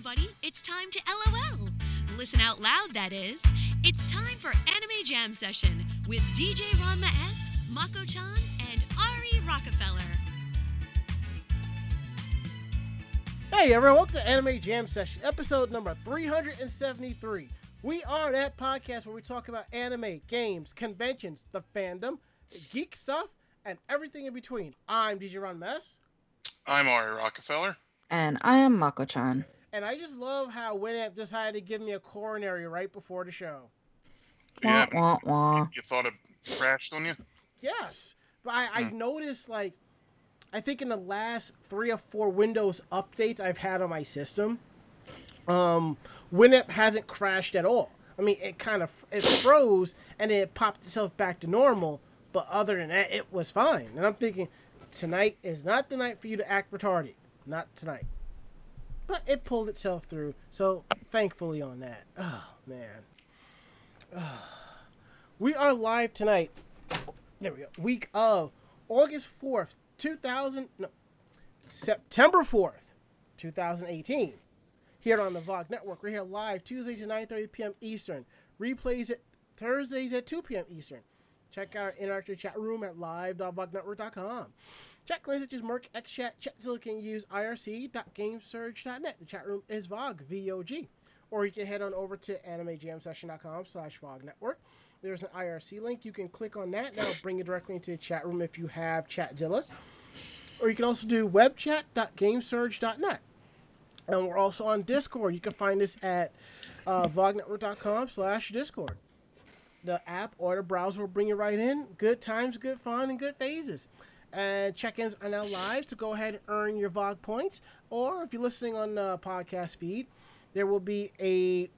everybody. It's time to LOL. Listen out loud, that is. It's time for Anime Jam Session with DJ Ranma S, Mako chan, and Ari Rockefeller. Hey everyone, welcome to Anime Jam Session, episode number 373. We are that podcast where we talk about anime, games, conventions, the fandom, geek stuff, and everything in between. I'm DJ Ranma S, I'm Ari Rockefeller. And I am Mako chan. And I just love how Winamp decided to give me a coronary right before the show. Yeah, Wah, wah, wah. you thought it crashed on you? Yes, but I, I Hmm. noticed like, I think in the last three or four Windows updates I've had on my system, um, Winamp hasn't crashed at all. I mean, it kind of it froze and it popped itself back to normal, but other than that, it was fine. And I'm thinking, tonight is not the night for you to act retarded. Not tonight. But it pulled itself through, so thankfully on that. Oh man. Oh. We are live tonight. There we go. Week of August 4th, 2000. No, September 4th, 2018. Here on the VOG Network. We're here live Tuesdays at 9:30 p.m. Eastern. Replays at Thursdays at 2 p.m. Eastern. Check out our interactive chat room at live.vognetwork.com. Chat as Merc, XChat, Chatzilla can use irc.gamesurge.net. The chat room is VOG, V-O-G. Or you can head on over to animejamsession.com slash VOG Network. There's an IRC link. You can click on that. That'll bring you directly into the chat room if you have Chatzilla. Or you can also do webchat.gamesurge.net. And we're also on Discord. You can find us at uh, vognetwork.com slash Discord. The app or the browser will bring you right in. Good times, good fun, and good phases. And check-ins are now live, so go ahead and earn your VOG points. Or if you're listening on the podcast feed, there will be a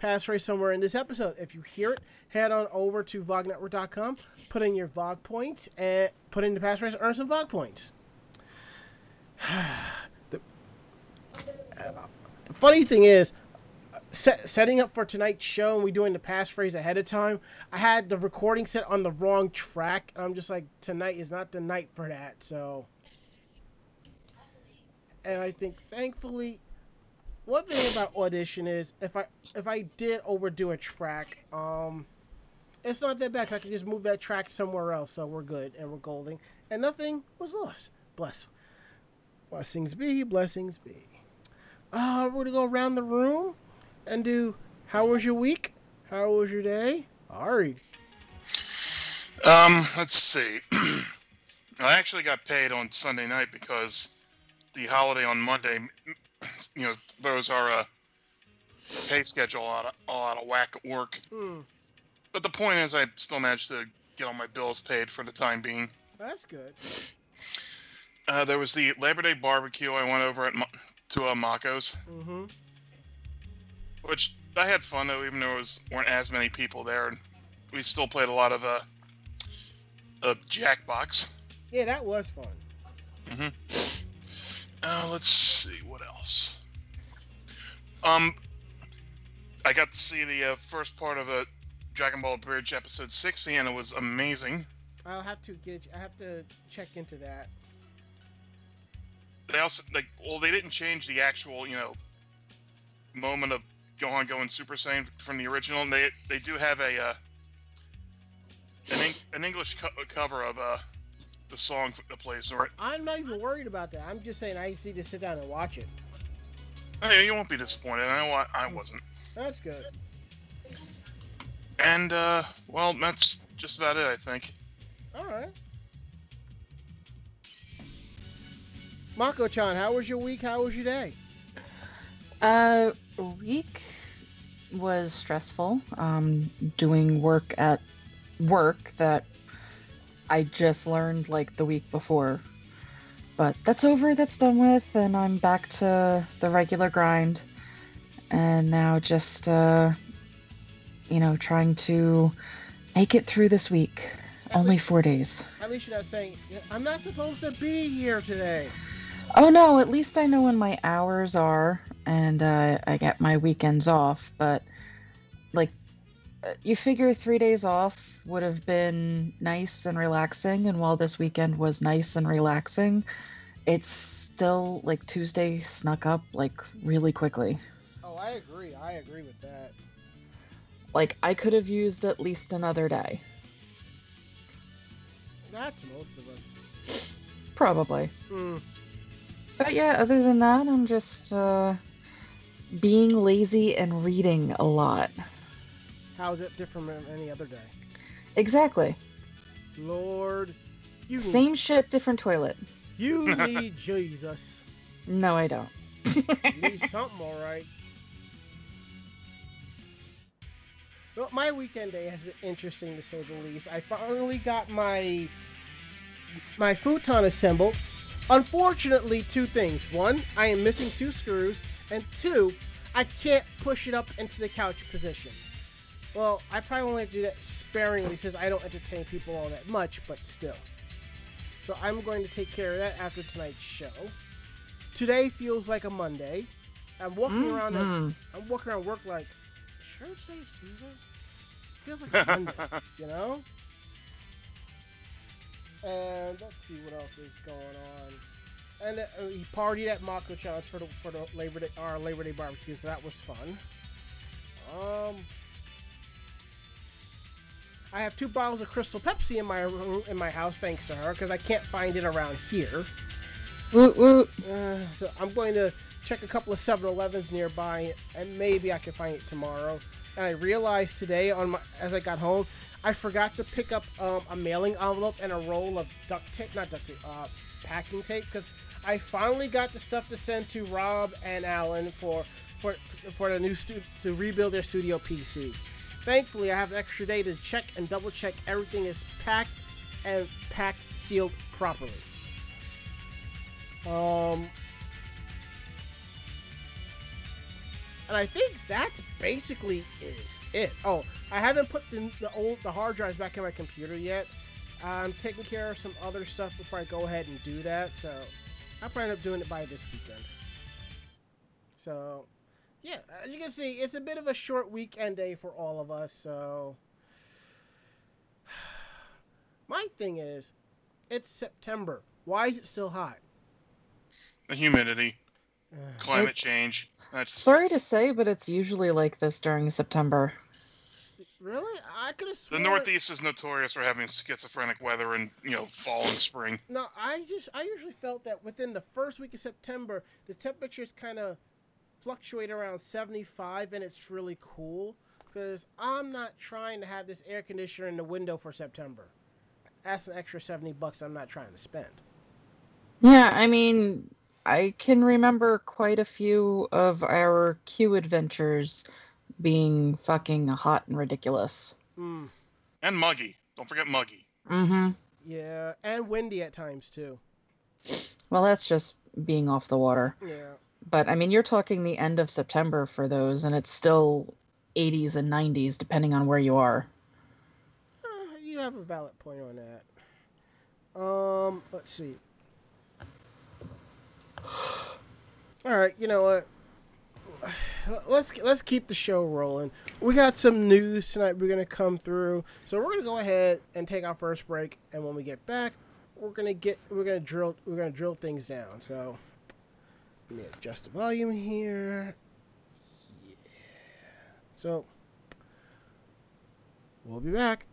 passphrase somewhere in this episode. If you hear it, head on over to vognetwork.com, put in your VOG points, and put in the passphrase, earn some VOG points. the, uh, the funny thing is, set, setting up for tonight's show and we doing the passphrase ahead of time, I had the recording set on the wrong track. I'm just like, tonight is not the night for that. So, and I think thankfully, one thing about audition is if I if I did overdo a track, um, it's not that bad. I can just move that track somewhere else, so we're good and we're golden, and nothing was lost. Bless, blessings be, blessings be. Uh, we're gonna go around the room and do. How was your week? How was your day? Ari. Um, let's see. I actually got paid on Sunday night because the holiday on Monday, you know, throws our uh, pay schedule out, of, all out of whack at work. Hmm, But the point is, I still managed to get all my bills paid for the time being. that's good. Uh, there was the Labor Day barbecue I went over at Ma- to uh, Mako's, Mm-hmm. Which I had fun though, even though there was, weren't as many people there. And we still played a lot of uh, uh Jackbox. Yeah, that was fun. Mm-hmm. Uh, let's see what else. Um, I got to see the uh, first part of a Dragon Ball Abridged episode 60, and it was amazing. I'll have to get. I have to check into that. They also like, well, they didn't change the actual, you know, moment of Gohan going Super Saiyan from the original. And they they do have a uh, an, Eng- an English co- cover of uh the song that plays during it. I'm not even worried about that. I'm just saying I just need to sit down and watch it. Oh, yeah, you won't be disappointed. I know I, I wasn't. That's good. And uh, well, that's just about it, I think. All right. Mako-chan, how was your week? How was your day? Uh, week was stressful. Um, doing work at work that I just learned like the week before. But that's over, that's done with, and I'm back to the regular grind. And now just, uh, you know, trying to make it through this week. Only four days. At least you're not saying I'm not supposed to be here today. Oh no, at least I know when my hours are and uh, I get my weekends off. But like, uh, you figure three days off would have been nice and relaxing. And while this weekend was nice and relaxing, it's still like Tuesday snuck up like really quickly. Oh, I agree. I agree with that. Like I could have used at least another day. That's most of us. Probably. Mm. But yeah, other than that, I'm just uh, being lazy and reading a lot. How is it different from any other day? Exactly. Lord, you need, Same shit, different toilet. you need Jesus. No, I don't. You need something, all right. Well, my weekend day has been interesting to say the least. I finally got my my futon assembled. Unfortunately, two things. One, I am missing two screws, and two, I can't push it up into the couch position. Well, I probably only do that sparingly since I don't entertain people all that much, but still. So I'm going to take care of that after tonight's show. Today feels like a Monday. I'm walking around. at- Mhm. I'm walking around work like, sure today's Tuesday. Feels like a Monday, you know. And let's see what else is going on. And uh, he partied at Mako Chan's for the for the Labor Day our Labor Day barbecue, so that was fun. Um, I have two bottles of Crystal Pepsi in my room, in my house, thanks to her, because I can't find it around here. Woot woot. Uh, so I'm going to check a couple of 7-Elevens nearby, and maybe I can find it tomorrow. And I realized today, on my as I got home, I forgot to pick up um, a mailing envelope and a roll of duct tape, not duct tape, uh, packing tape, because I finally got the stuff to send to Rob and Alan for for for the new stu- to rebuild their studio PC. Thankfully, I have an extra day to check and double check everything is packed and packed sealed properly. Um, and I think that's basically is it. Oh, I haven't put the, the old the hard drives back in my computer yet. I'm taking care of some other stuff before I go ahead and do that. So I'll probably end up doing it by this weekend. So yeah, as you can see, it's a bit of a short weekend day for all of us. So my thing is, it's September. Why is it still hot? the humidity, Ugh. climate change. That's Sorry to say, but it's usually like this during September. Really? I could have the. Northeast is notorious for having schizophrenic weather in you know fall and spring. No, I just I usually felt that within the first week of September, the temperatures kind of fluctuate around 75 and it's really cool because I'm not trying to have this air conditioner in the window for September. That's an extra 70 bucks I'm not trying to spend. Yeah, I mean, I can remember quite a few of our Q adventures being fucking hot and ridiculous. Mm, And muggy. Don't forget muggy. Mm-hmm. yeah, and windy at times too. Well, that's just being off the water. Yeah. But I mean, you're talking the end of September for those, and it's still 80s and 90s depending on where you are. Uh, you have a valid point on that. Um, let's see. All right, you know what? Let's let's keep the show rolling. We got some news tonight. We're gonna come through, so we're gonna go ahead and take our first break. And when we get back, we're gonna get we're gonna drill we're gonna drill things down. So let me adjust the volume here. Yeah. So we'll be back.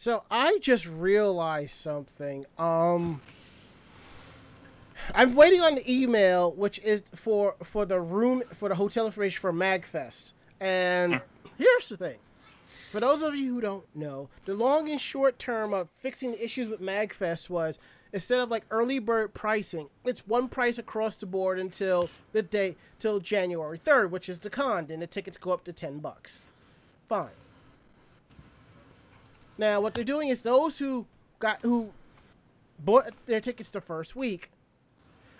So I just realized something. Um, I'm waiting on the email, which is for for the room for the hotel information for Magfest. And here's the thing: for those of you who don't know, the long and short term of fixing the issues with Magfest was instead of like early bird pricing, it's one price across the board until the day till January 3rd, which is the con. Then the tickets go up to 10 bucks. Fine. Now what they're doing is those who got who bought their tickets the first week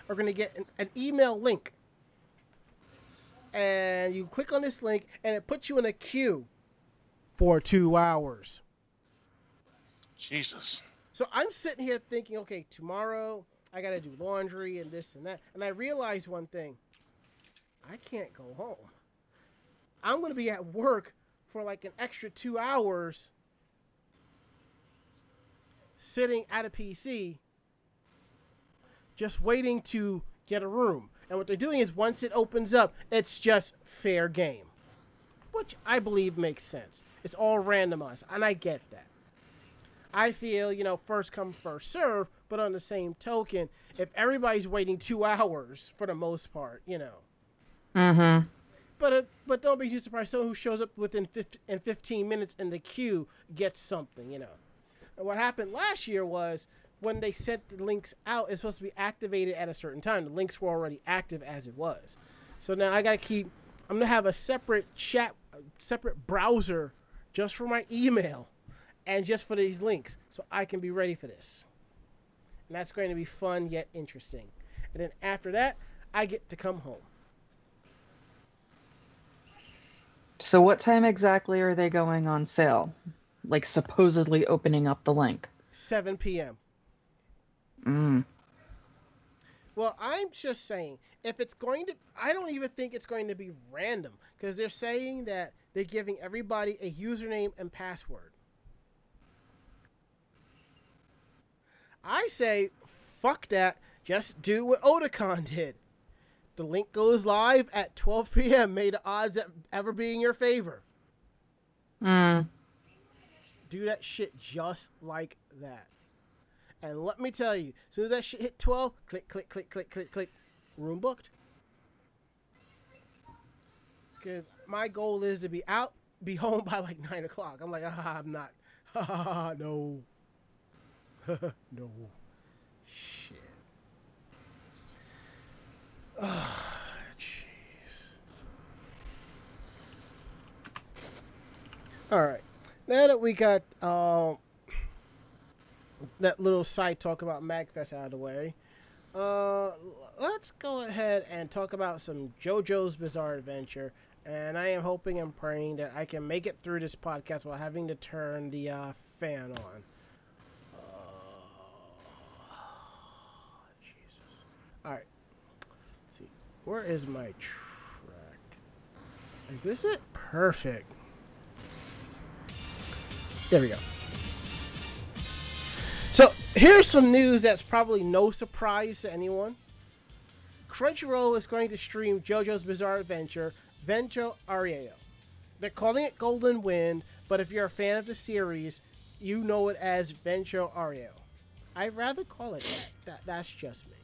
are going to get an, an email link. And you click on this link and it puts you in a queue for 2 hours. Jesus. So I'm sitting here thinking, okay, tomorrow I got to do laundry and this and that. And I realized one thing I can't go home. I'm going to be at work for like an extra two hours sitting at a PC just waiting to get a room. And what they're doing is once it opens up, it's just fair game. Which I believe makes sense. It's all randomized, and I get that. I feel, you know, first come, first serve, but on the same token, if everybody's waiting two hours for the most part, you know. Mm-hmm. But uh, but don't be too surprised. Someone who shows up within 50, in 15 minutes in the queue gets something, you know. What happened last year was when they sent the links out, it's supposed to be activated at a certain time. The links were already active as it was. So now I gotta keep. I'm gonna have a separate chat, separate browser just for my email and just for these links, so I can be ready for this. And that's going to be fun yet interesting. And then after that, I get to come home. So what time exactly are they going on sale? Like supposedly opening up the link. 7 p.m. Mm. Well, I'm just saying, if it's going to, I don't even think it's going to be random because they're saying that they're giving everybody a username and password. I say, fuck that. Just do what Otakon did. The link goes live at 12 p.m. May the odds ever be in your favor. Mm. Do that shit just like that. And let me tell you, as soon as that shit hit 12, click, click, click, click, click, click, room booked. Because my goal is to be out, be home by like 9 o'clock. I'm like, ah, I'm not. No. no. Shit. Jeez. Alright. Now that we got um, that little side talk about MagFest out of the way, uh, let's go ahead and talk about some JoJo's Bizarre Adventure. And I am hoping and praying that I can make it through this podcast while having to turn the uh, fan on. Jesus. Alright. Let's see. Where is my track? Is this it? Perfect. There we go. So here's some news that's probably no surprise to anyone. Crunchyroll is going to stream JoJo's Bizarre Adventure, Vento Aureo. They're calling it Golden Wind, but if you're a fan of the series, you know it as Vento Aureo. I'd rather call it that. that. That's just me.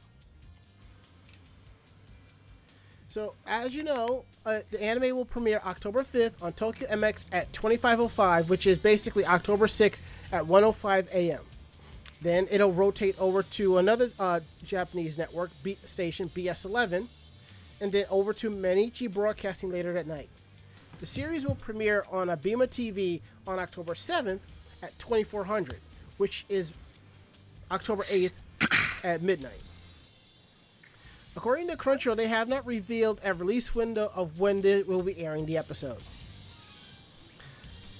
So, as you know, uh, the anime will premiere October 5th on Tokyo MX at 2505, which is basically October 6th at 105 a.m. Then it'll rotate over to another uh, Japanese network B- station, BS11, and then over to Mainichi Broadcasting later that night. The series will premiere on Abema TV on October 7th at 2400, which is October 8th at midnight. According to Crunchyroll, they have not revealed a release window of when they will be airing the episode.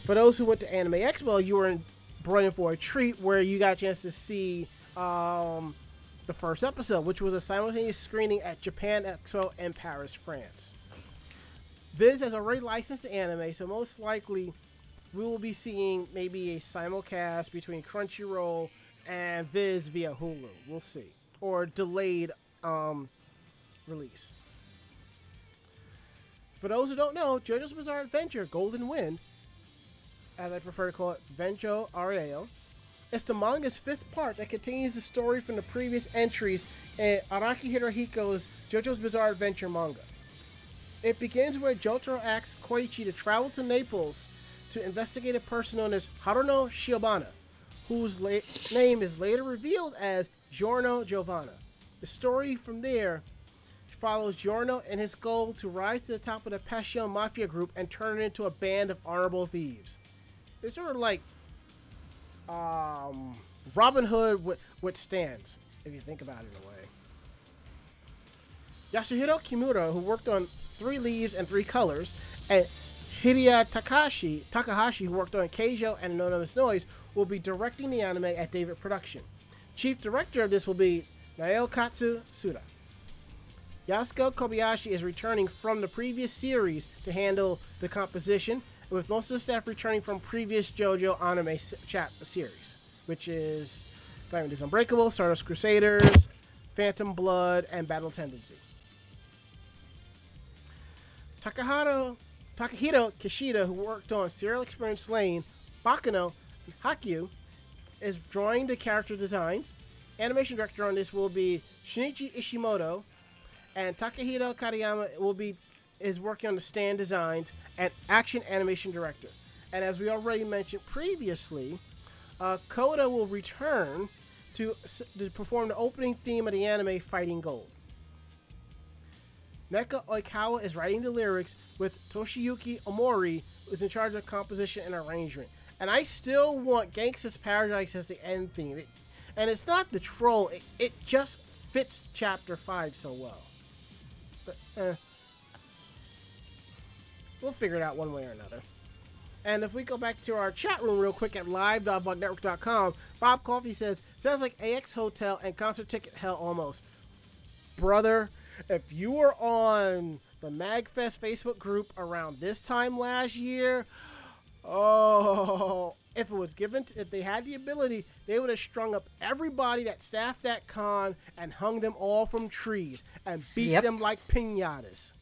For those who went to Anime Expo, you were in, for a treat where you got a chance to see um, the first episode, which was a simultaneous screening at Japan Expo and Paris, France. Viz has already licensed the anime, so most likely we will be seeing maybe a simulcast between Crunchyroll and Viz via Hulu. We'll see. Or delayed um, release. For those who don't know, JoJo's Bizarre Adventure Golden Wind as I prefer to call it, Vento Aureo. It's the manga's fifth part that continues the story from the previous entries in Araki Hirohiko's JoJo's Bizarre Adventure manga. It begins where Jotaro asks Koichi to travel to Naples to investigate a person known as Haruno Shiobana, whose la- name is later revealed as Giorno Giovanna. The story from there follows Giorno and his goal to rise to the top of the Passione Mafia group and turn it into a band of honorable thieves. It's sort of like um, Robin Hood with, with stands, if you think about it in a way. Yasuhiro Kimura, who worked on Three Leaves and Three Colors, and Hideya Takashi, Takahashi, who worked on Keijo and Anonymous Noise, will be directing the anime at David Production. Chief director of this will be Naokatsu Tsuda. Yasuko Kobayashi is returning from the previous series to handle the composition, with most of the staff returning from previous JoJo anime chat series, which is Diamond is Unbreakable, Stardust Crusaders, Phantom Blood, and Battle Tendency. Takahiro, Takahiro Kishida, who worked on Serial Experiments Lain, Baccano, and Haikyuu, is drawing the character designs. Animation director on this will be Shinichi Ishimoto, and Takahiro Kariyama will be is working on the stand designs and action animation director. And as we already mentioned previously, uh, Coda will return to, to perform the opening theme of the anime Fighting Gold. Neko Oikawa is writing the lyrics with Toshiyuki Omori, who's in charge of composition and arrangement. And I still want Gangsta's Paradise as the end theme. It, and it's not the troll, it, it just fits Chapter 5 so well. Eh. We'll figure it out one way or another. And if we go back to our chat room real quick at live.vognetwork.com, Bob Coffee says, sounds like AX Hotel and concert ticket hell almost. Brother, if you were on the MagFest Facebook group around this time last year, oh, if it was given, to, if they had the ability, they would have strung up everybody that staffed that con and hung them all from trees and beat Yep. them like pinatas.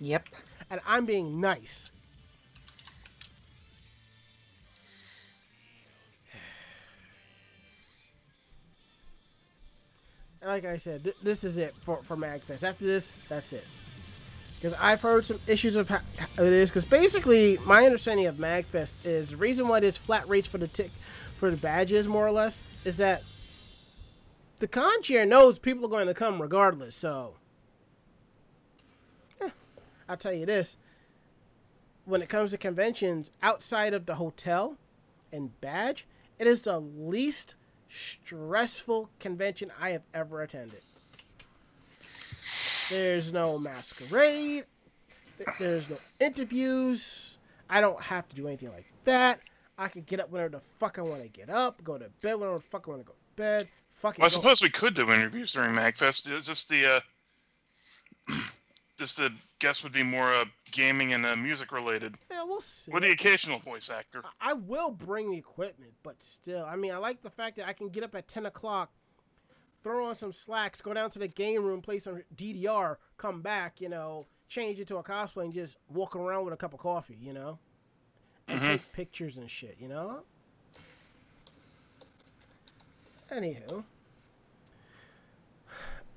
Yep. And I'm being nice. And like I said, th- this is it for, for MagFest. After this, that's it. Because I've heard some issues of how it is. Because basically, my understanding of MagFest is the reason why there's flat rates for the tick for the badges, more or less, is that the con chair knows people are going to come regardless. So, eh, I'll tell you this: when it comes to conventions outside of the hotel and badge, it is the least stressful convention I have ever attended. There's no masquerade. There's no interviews. I don't have to do anything like that. I can get up whenever the fuck I want to get up, go to bed whenever the fuck I want to go to bed. Fucking Well, I go- suppose we could do interviews during MagFest. Just the, uh, just the guests would be more uh, gaming and uh, music related, Yeah, we'll see. with the occasional voice actor. I will bring the equipment, but still, I mean, I like the fact that I can get up at 10 o'clock, throw on some slacks, go down to the game room, play some DDR, come back, you know, change it to a cosplay, and just walk around with a cup of coffee, you know, and Mhm. take pictures and shit, you know. Anywho,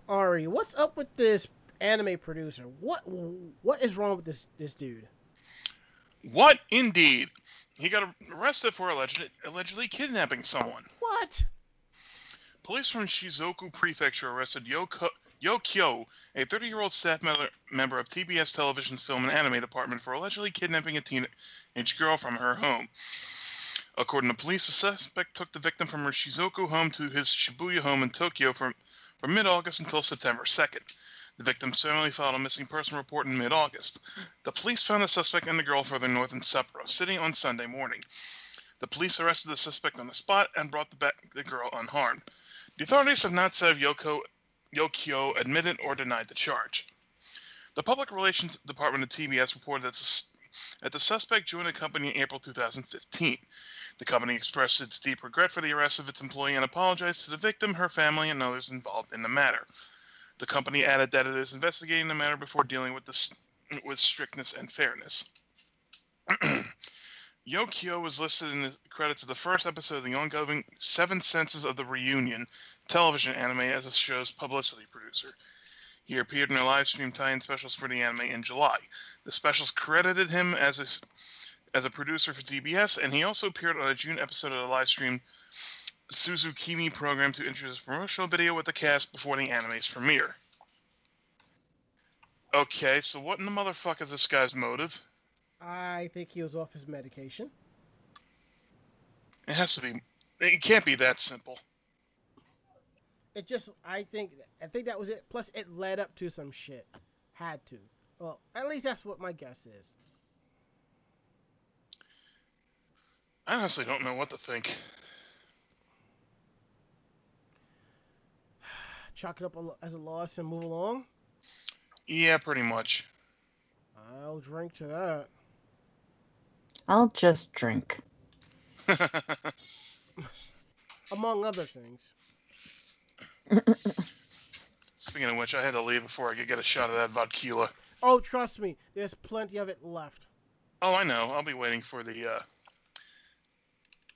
Ari, what's up with this anime producer? What what is wrong with this this dude? What indeed? He got arrested for alleged, allegedly kidnapping someone. What? Police from Shizuoka Prefecture arrested Yoko, Yo Kyo, a 30-year-old staff member, of TBS Television's film and anime department, for allegedly kidnapping a teenage girl from her home. According to police, the suspect took the victim from her Shizuoka home to his Shibuya home in Tokyo from, from mid-August until September 2nd. The victim's family filed a missing person report in mid-August. The police found the suspect and the girl further north in Sapporo City on Sunday morning. The police arrested the suspect on the spot and brought the, back the girl unharmed. The authorities have not said if Yoko Yokio admitted or denied the charge. The Public Relations Department of TBS reported that, sus- that the suspect joined the company in April 2015. The company expressed its deep regret for the arrest of its employee and apologized to the victim, her family, and others involved in the matter. The company added that it is investigating the matter before dealing with this with strictness and fairness. Yokio was listed in the credits of the first episode of the ongoing Seven Senses of the Reunion television anime as the show's publicity producer. He appeared in a live stream tie-in specials for the anime in July. The specials credited him as a, as a producer for TBS, and he also appeared on a June episode of the live stream Suzukimi program to introduce a promotional video with the cast before the anime's premiere. Okay, so what in the motherfucker is this guy's motive? I think he was off his medication. It has to be. It can't be that simple. It just, I think, I think that was it. Plus, it led up to some shit. Had to. Well, at least that's what my guess is. I honestly don't know what to think. Chalk it up as a loss and move along. Yeah, pretty much. I'll drink to that. I'll just drink. Among other things. Speaking of which, I had to leave before I could get a shot of that vodka. Oh, trust me, there's plenty of it left. Oh, I know. I'll be waiting for the uh,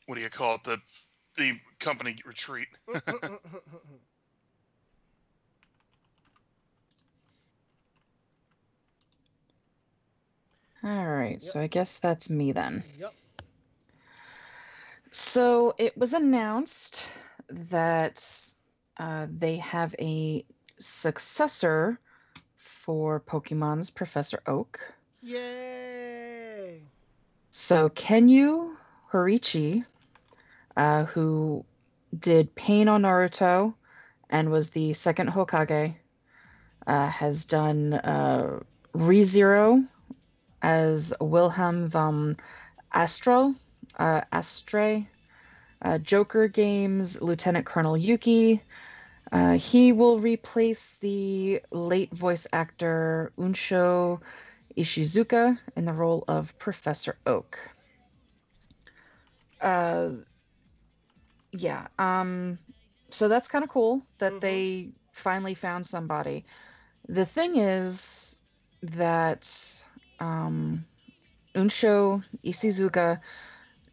what do you call it? The the company retreat. All right, so I guess that's me then. yep. So it was announced that uh, they have a successor for Pokemon's Professor Oak. Yay! So Kenyu Horiuchi, uh, who did Pain on Naruto and was the second Hokage, uh, has done uh, ReZero as Wilhelm von Astral, uh, Astre, uh, Joker Games, Lieutenant Colonel Yuki. Uh, he will replace the late voice actor Unsho Ishizuka in the role of Professor Oak. Uh, yeah. Um, so that's kind of cool that Mhm. they finally found somebody. The thing is that um, Unsho Ishizuka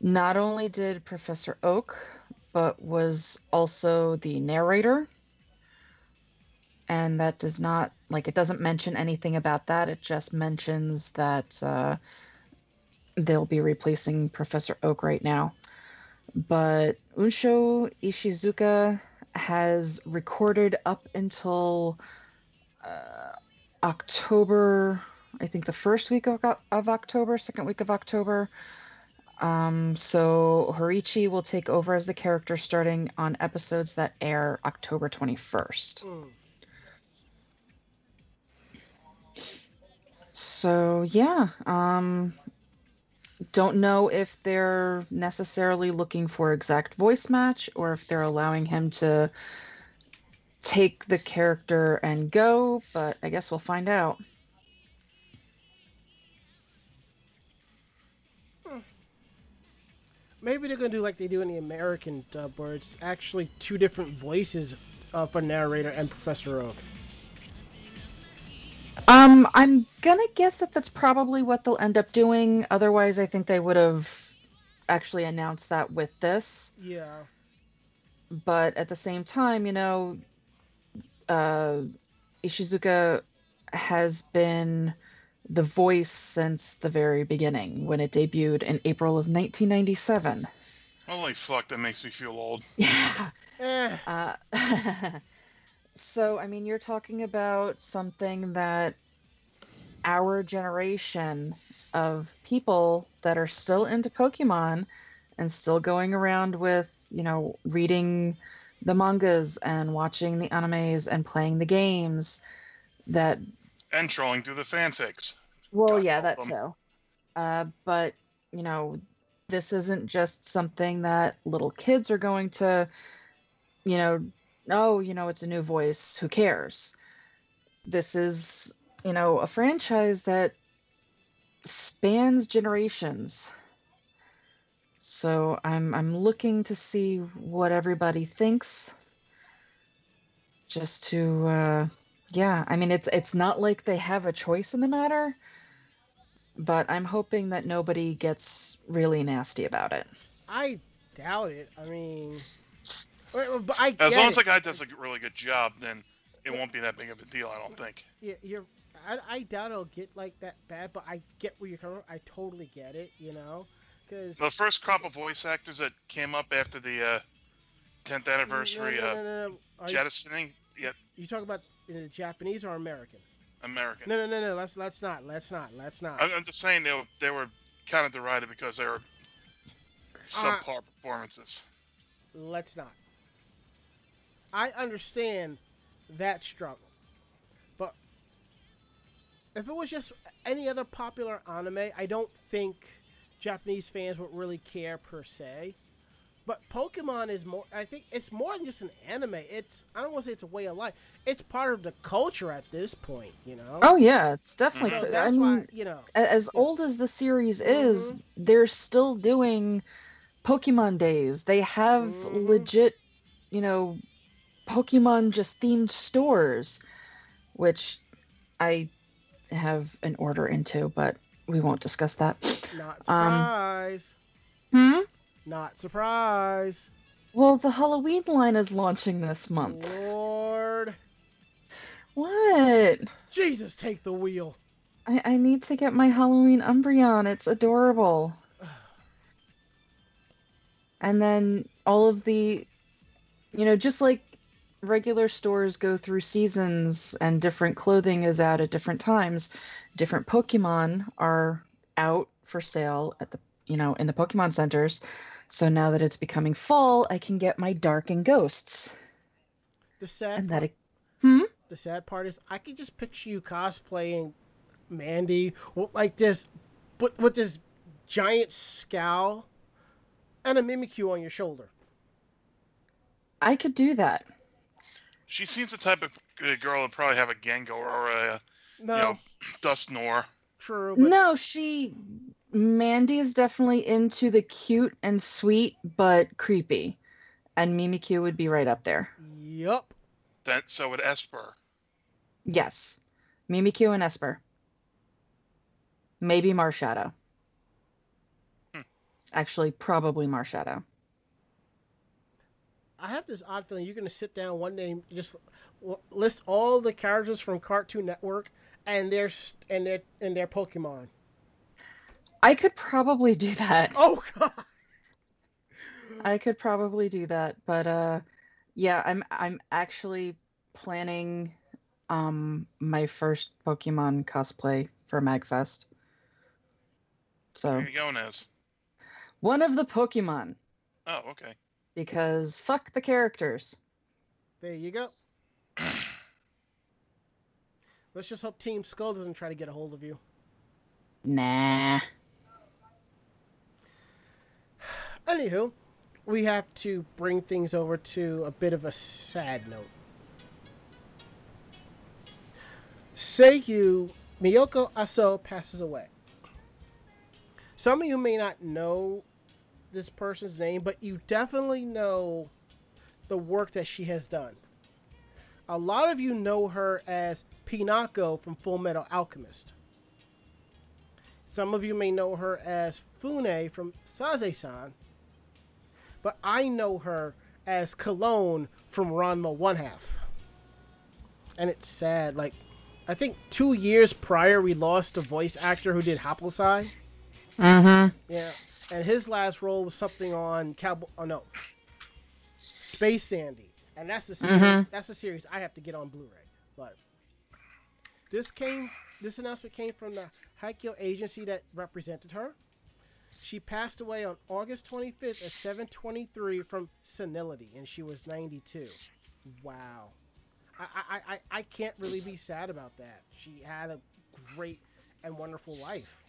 not only did Professor Oak, but was also the narrator. And that does not, like, it doesn't mention anything about that. It just mentions that uh, they'll be replacing Professor Oak right now. But Unsho Ishizuka has recorded up until uh, October, I think the first week of, of October, second week of October. Um, so Horiuchi will take over as the character starting on episodes that air October 21st. Mm. So yeah, um, don't know if they're necessarily looking for exact voice match or if they're allowing him to take the character and go, but I guess we'll find out. Maybe they're gonna do like they do in the American dub, where it's actually two different voices uh, for narrator and Professor Oak. Um, I'm gonna guess that that's probably what they'll end up doing. Otherwise, I think they would have actually announced that with this. Yeah. But at the same time, you know, uh, Ishizuka has been the voice since the very beginning when it debuted in April of 1997. Holy fuck, that makes me feel old. Yeah. Eh. Uh, so, I mean, you're talking about something that our generation of people that are still into Pokemon and still going around with, you know, reading the mangas and watching the animes and playing the games that And trolling through the fanfics. well, God yeah, help that too. Uh, but you know, this isn't just something that little kids are going to, you know, oh, you know, it's a new voice. Who cares? This is, you know, a franchise that spans generations. So I'm I'm looking to see what everybody thinks. Just to uh yeah, I mean it's it's not like they have a choice in the matter but I'm hoping that nobody gets really nasty about it. I doubt it. I mean, but I As get long as the guy does a really good job, then it won't be that big of a deal. I don't think. Yeah, you're. I, I doubt it'll get like that bad, but I get where you're coming. from. I totally get it. You know, because The first crop of voice actors that came up after the uh, 10th anniversary No, no, uh, no, no, no. Are you, jettisoning, yeah, you talking about uh, Japanese or American? American. No, no, no, no. Let's let's not. Let's not. Let's not. I'm, I'm just saying they were they were kind of derided because they were subpar performances. Let's not. I understand that struggle. But if it was just any other popular anime, I don't think Japanese fans would really care per se. But Pokemon is more I think it's more than just an anime. It's I don't want to say it's a way of life. It's part of the culture at this point, you know. Oh yeah, it's definitely. so Mhm. I that's mean, why, you know. as Yeah. old as the series is, Mhm. they're still doing Pokemon days. They have Mhm. legit, you know, Pokemon just themed stores, which I have an order into, but we won't discuss that. Not Um. Hmm? Not surprised. Well, the Halloween line is launching this month. Lord. What? Jesus, take the wheel. I, I need to get my Halloween Umbreon. It's adorable. And then all of the, you know, just like regular stores go through seasons and different clothing is out at different times, different Pokemon are out for sale at the, you know, in the Pokemon centers. So now that it's becoming fall, I can get my Dark and Ghosts. The sad And part, that, it, hmm? the sad part is I can just picture you cosplaying Mandy like this, with, with this giant scowl and a Mimikyu on your shoulder. I could do that. She seems the type of girl that probably have a Gengar or a No, you know Dusknoir. true, but No, she Mandy is definitely into the cute and sweet but creepy. And Mimikyu would be right up there. yup. That so would Espurr. Yes. Mimikyu and Espurr. Maybe Marshadow. Hmm. Actually, probably Marshadow. I have this odd feeling you're gonna sit down one day and just list all the characters from Cartoon Network and their and their and their Pokemon. I could probably do that. Oh God. I could probably do that, but uh yeah, I'm I'm actually planning um my first Pokemon cosplay for Magfest. So Where you going as? one of the Pokemon Oh, okay. because fuck the characters. There you go. Let's just hope Team Skull doesn't try to get a hold of you. Nah. Anywho, we have to bring things over to a bit of a sad note. Seiyu Miyoko Aso passes away. Some of you may not know this person's name, but you definitely know the work that she has done. A lot of you know her as Pinako from Full Metal Alchemist. Some of you may know her as Fune from Sazae-san, but I know her as Cologne from Ranma One Half. And it's sad. Like, I think two years prior, we lost a voice actor who did Happosai. Mm-hmm. Yeah, and his last role was something on Cowboy. Oh no, Space Dandy, and that's a series. Mhm. That's a series I have to get on Blu-ray. But this came. This announcement came from the Haikyo agency that represented her. She passed away on August 25th at 7:23 from senility, and she was 92. Wow. I, I, I, I can't really be sad about that. She had a great and wonderful life.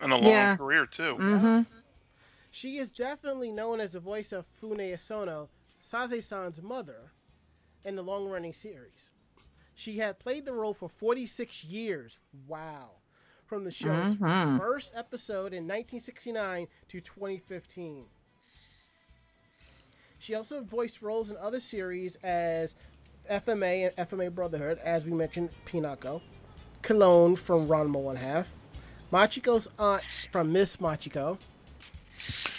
And a long Yeah. career too. Mm-hmm. She is definitely known as the voice of Fune Asono, Sazae-san's mother, in the long-running series. She had played the role for 46 years. Wow. From the show's Mhm. first episode in 1969 to 2015. She also voiced roles in other series as FMA and FMA Brotherhood, as we mentioned, Pinako, Cologne from Ranma One Half, Machiko's aunt from Miss Machiko,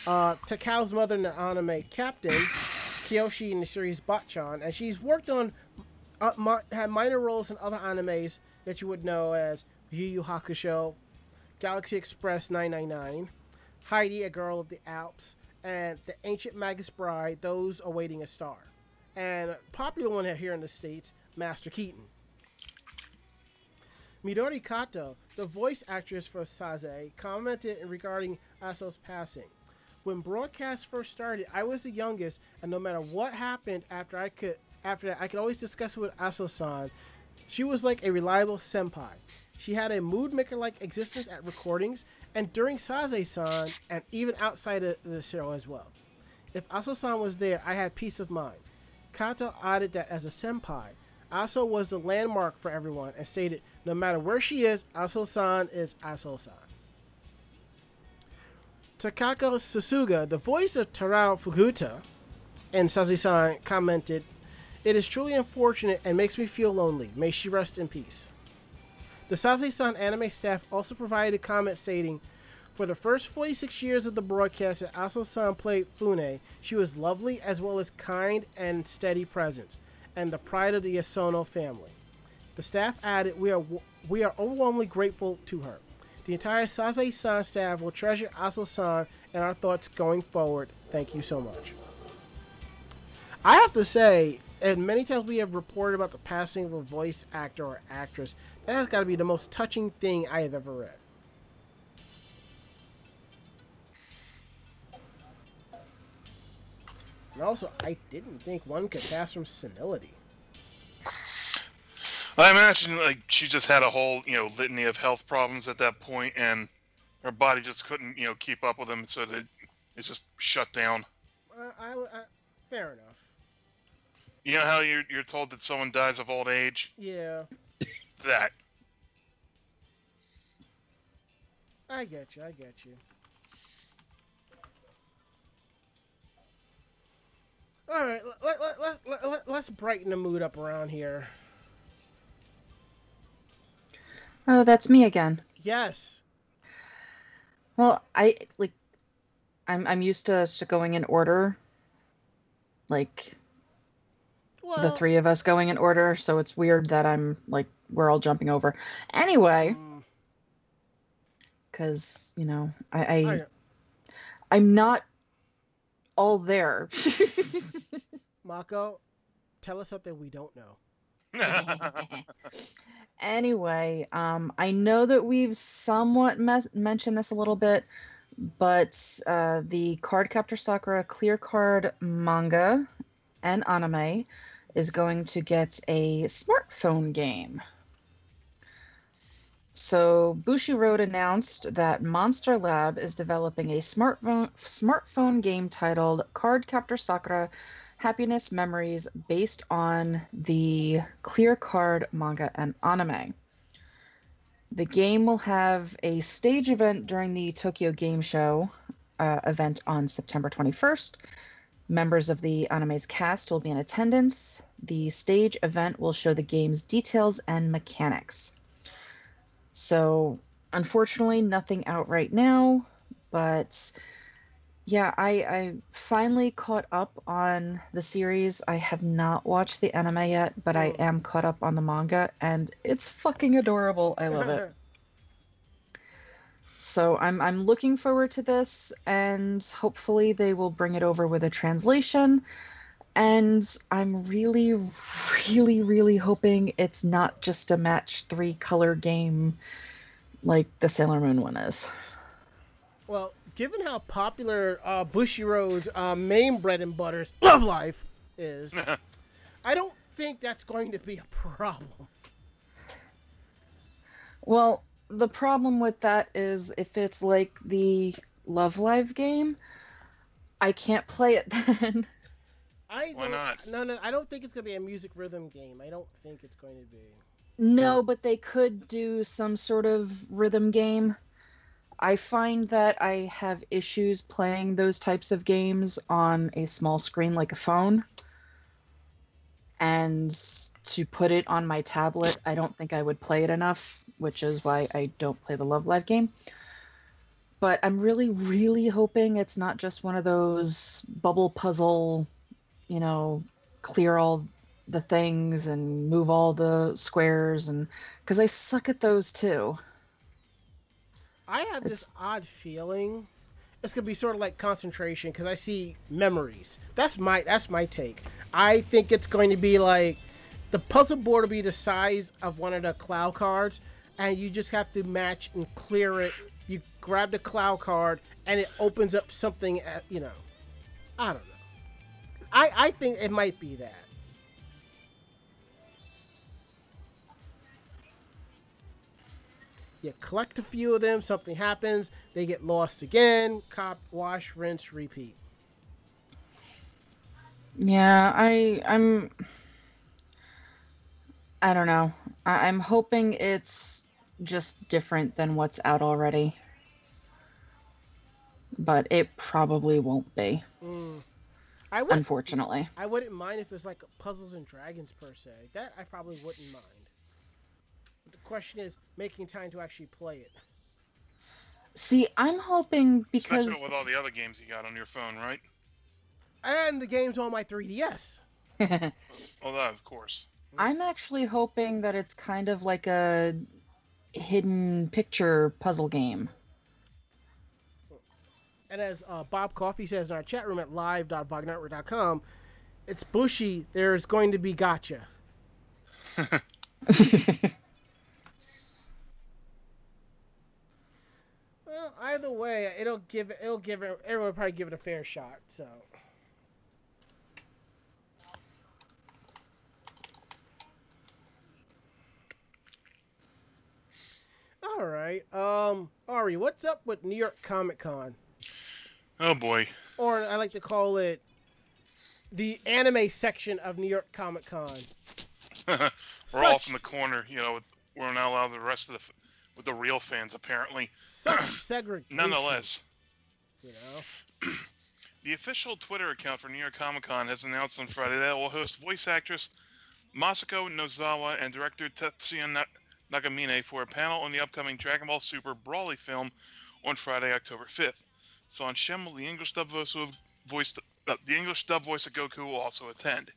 uh, Takao's mother in the anime Captain, Kyoshi in the series Botchan, and she's worked on uh, mi- had minor roles in other animes that you would know as Yu Yu Hakusho, Galaxy Express 999, Heidi, a Girl of the Alps, and The Ancient Magus Bride, Those Awaiting a Star. And a popular one here in the States, Master Keaton. Midori Kato, the voice actress for Sazae, commented regarding Aso's passing. When broadcast first started, I was the youngest, and no matter what happened after I could after that, I could always discuss it with Aso-san. She was like a reliable senpai. She had a mood maker like existence at recordings and during Sazae-san and even outside of the show as well. If Aso-san was there, I had peace of mind. Kato added that as a senpai, Aso was the landmark for everyone and stated, no matter where she is, Aso-san is Aso-san. Takako Sasuga, the voice of Tarao Fuguta, and Sazae-san commented, It is truly unfortunate and makes me feel lonely. May she rest in peace. The Sazae-san anime staff also provided a comment stating, For the first 46 years of the broadcast that Aso-san played Fune, she was lovely as well as kind and steady presence, and the pride of the Yasono family. The staff added, We are, we are overwhelmingly grateful to her. The entire Sazae-san staff will treasure Aso-san and our thoughts going forward. Thank you so much. I have to say, and many times we have reported about the passing of a voice actor or actress, that has got to be the most touching thing I have ever read. And also, I didn't think one could pass from senility. I imagine like she just had a whole you know litany of health problems at that point, and her body just couldn't you know keep up with them, so that it just shut down. Uh, I, I, fair enough. You know how you're you're told that someone dies of old age? Yeah, That. I get you. I get you. All right, let, let, let, let, let, let's brighten the mood up around here. Oh, that's me again. Yes. Well, I like I'm I'm used to going in order. Like Well, the three of us going in order, so it's weird that I'm like we're all jumping over. Anyway, hmm. Cuz you know, I, I I, I'm not all there. Mako, tell us something we don't know. anyway, um, I know that we've somewhat mes- mentioned this a little bit, but uh, the Card Captor Sakura Clear Card manga and anime is going to get a smartphone game. So Bushiroad announced that Monster Lab is developing a smartphone smartphone game titled Card Captor Sakura Happiness Memories based on the Clear Card manga and anime. The game will have a stage event during the Tokyo Game Show uh, event on September 21st. Members of the anime's cast will be in attendance. The stage event will show the game's details and mechanics. So, unfortunately, nothing out right now, but yeah, I, I finally caught up on the series. I have not watched the anime yet, but I am caught up on the manga, and it's fucking adorable. I love it. So I'm I'm looking forward to this, and hopefully they will bring it over with a translation. And I'm really, really, really hoping it's not just a match three color game like the Sailor Moon one is. well, given how popular uh, Bushiroad's uh, main bread and butter, Love Live, is, I don't think that's going to be a problem. Well, the problem with that is if it's like the Love Live game, I can't play it then. I Why don't- not? No, no, I don't think it's going to be a music rhythm game. I don't think it's going to be. No, but they could do some sort of rhythm game. I find that I have issues playing those types of games on a small screen like a phone. And to put it on my tablet, I don't think I would play it enough which is why I don't play the Love Live game. But I'm really, really hoping it's not just one of those bubble puzzle, you know, clear all the things and move all the squares and because I suck at those too. I have this odd feeling it's gonna be sort of like concentration because I see memories. That's my that's my take. I think it's going to be like the puzzle board will be the size of one of the Clow cards, and you just have to match and clear it. You grab the Clow card, and it opens up something. At, you know, I don't know. I I think it might be that. You collect a few of them, something happens, they get lost again, cop, wash, rinse, repeat. Yeah, I I'm I don't know. I, I'm hoping it's just different than what's out already. But it probably won't be, Mm. I would, unfortunately. I wouldn't mind if it was like Puzzles and Dragons per se. That I probably wouldn't mind. But the question is making time to actually play it. See, I'm hoping because Especially with all the other games you got on your phone, right? And the game's on my 3DS. Well, that, of course. I'm actually hoping that it's kind of like a hidden picture puzzle game. And as uh, Bob Coffee says in our chat room at live.vognetwork.com, it's bushy. There's going to be gotcha. Well, either way, it'll give it. It'll give. Everyone will probably give it a fair shot. So. All right. Um, Ari, what's up with New York Comic Con? Oh boy. Or I like to call it the anime section of New York Comic Con. we're off in the corner, you know. With, we're not allowed the rest of the with the real fans apparently. Such segregation. Nonetheless, You know. the official Twitter account for New York Comic Con has announced on Friday that it will host voice actress Masako Nozawa and director Tetsuya Na- Nagamine for a panel on the upcoming Dragon Ball Super Broly film on Friday, October 5th. Sean Schemmel, the English dub voice of voice uh, the English dub voice of Goku will also attend.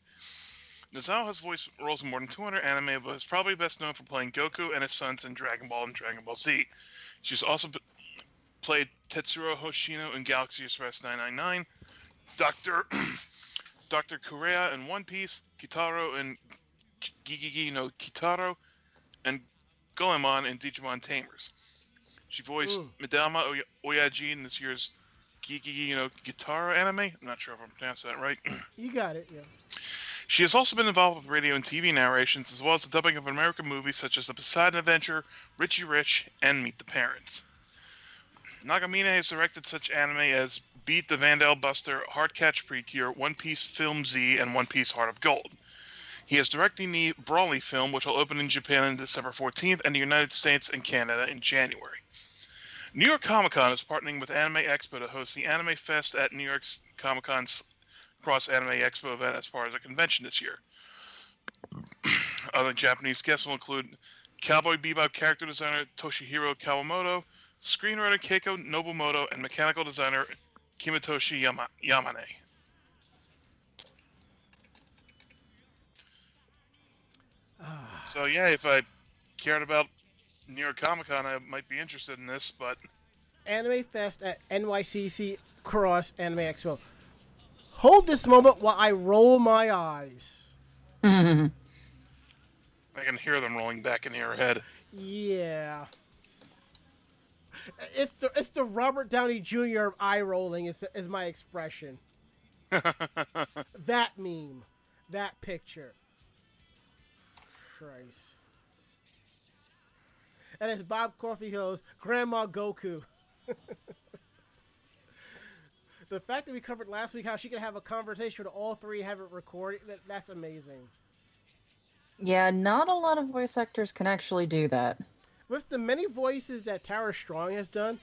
Nozawa has voiced roles in more than 200 anime, but is probably best known for playing Goku and his sons in Dragon Ball and Dragon Ball Z. She's also p- played Tetsuro Hoshino in Galaxy Express 999, Doctor Doctor Kureha in One Piece, Kitaro in GeGeGe no Kitaro, and Goemon in Digimon Tamers. She voiced. Medama Oya- Oyaji in this year's GeGeGe know, guitar anime. I'm not sure if I'm pronouncing that right. You got it. Yeah. She has also been involved with radio and TV narrations, as well as the dubbing of American movies such as The Poseidon Adventure, Richie Rich, and Meet the Parents. Nagamine has directed such anime as Beet the Vandel Buster, Heartcatch Precure, One Piece Film Z, and One Piece Heart of Gold. He is directing the Broly film, which will open in Japan on December 14th, and the United States and Canada in January. New York Comic Con is partnering with Anime Expo to host the Anime Fest at New York's Comic Con's Cross Anime Expo event as part of the convention this year. Other Japanese guests will include Cowboy Bebop character designer Toshihiro Kawamoto, screenwriter Keiko Nobumoto, and mechanical designer Kimitoshi Yama- Yamane. Ah, So yeah, if I cared about New York Comic Con, I might be interested in this, but Anime Fest at NYCC Cross Anime Expo. Hold this moment while I roll my eyes. I can hear them rolling back in your head. Yeah. It's the it's the Robert Downey Jr. of eye rolling is is my expression. That meme, that picture. Christ. And as Bob Coffey goes, Grandma Goku. the fact that we covered last week how she could have a conversation with all three, have it recorded, that, that's amazing. yeah, not a lot of voice actors can actually do that. with the many voices that Tara Strong has done,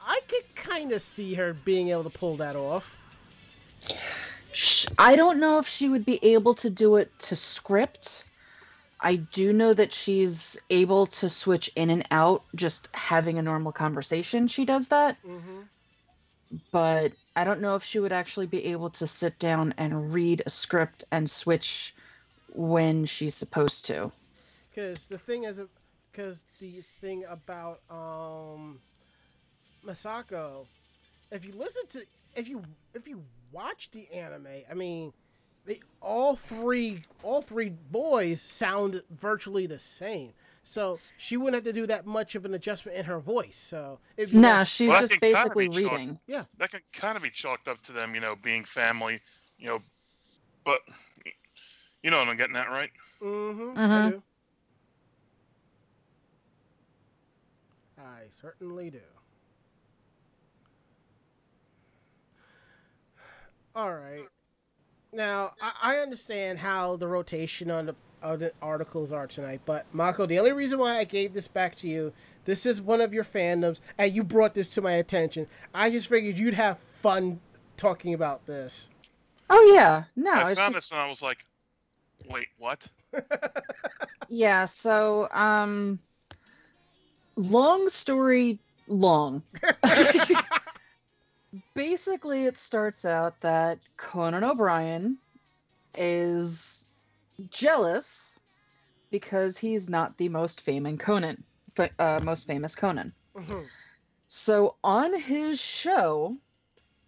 I could kind of see her being able to pull that off. I don't know if she would be able to do it to script, I do know that she's able to switch in and out just having a normal conversation. She does that, Mm-hmm. but I don't know if she would actually be able to sit down and read a script and switch when she's supposed to. Because the thing is, because the thing about um, Masako, if you listen to, if you if you watch the anime, I mean, they all three all three boys sound virtually the same. So she wouldn't have to do that much of an adjustment in her voice. So if you Nah, she's Well, just think kinda basically be chalk- reading. That can kind of be chalked up to them, you know, being family, you know, but you know what I'm getting at, right? Mm-hmm. I Mhm. do. I certainly do. All right. Now I, I understand how the rotation on the of the articles are tonight, but Mako, the only reason why I gave this back to you, this is one of your fandoms, and you brought this to my attention. I just figured you'd have fun talking about this. Oh yeah, no, I it's found just this and I was like, wait, what? yeah. So um, long story long. Basically, it starts out that Conan O'Brien is jealous because he's not the most famous Conan, uh, most famous Conan. Mhm. So on his show,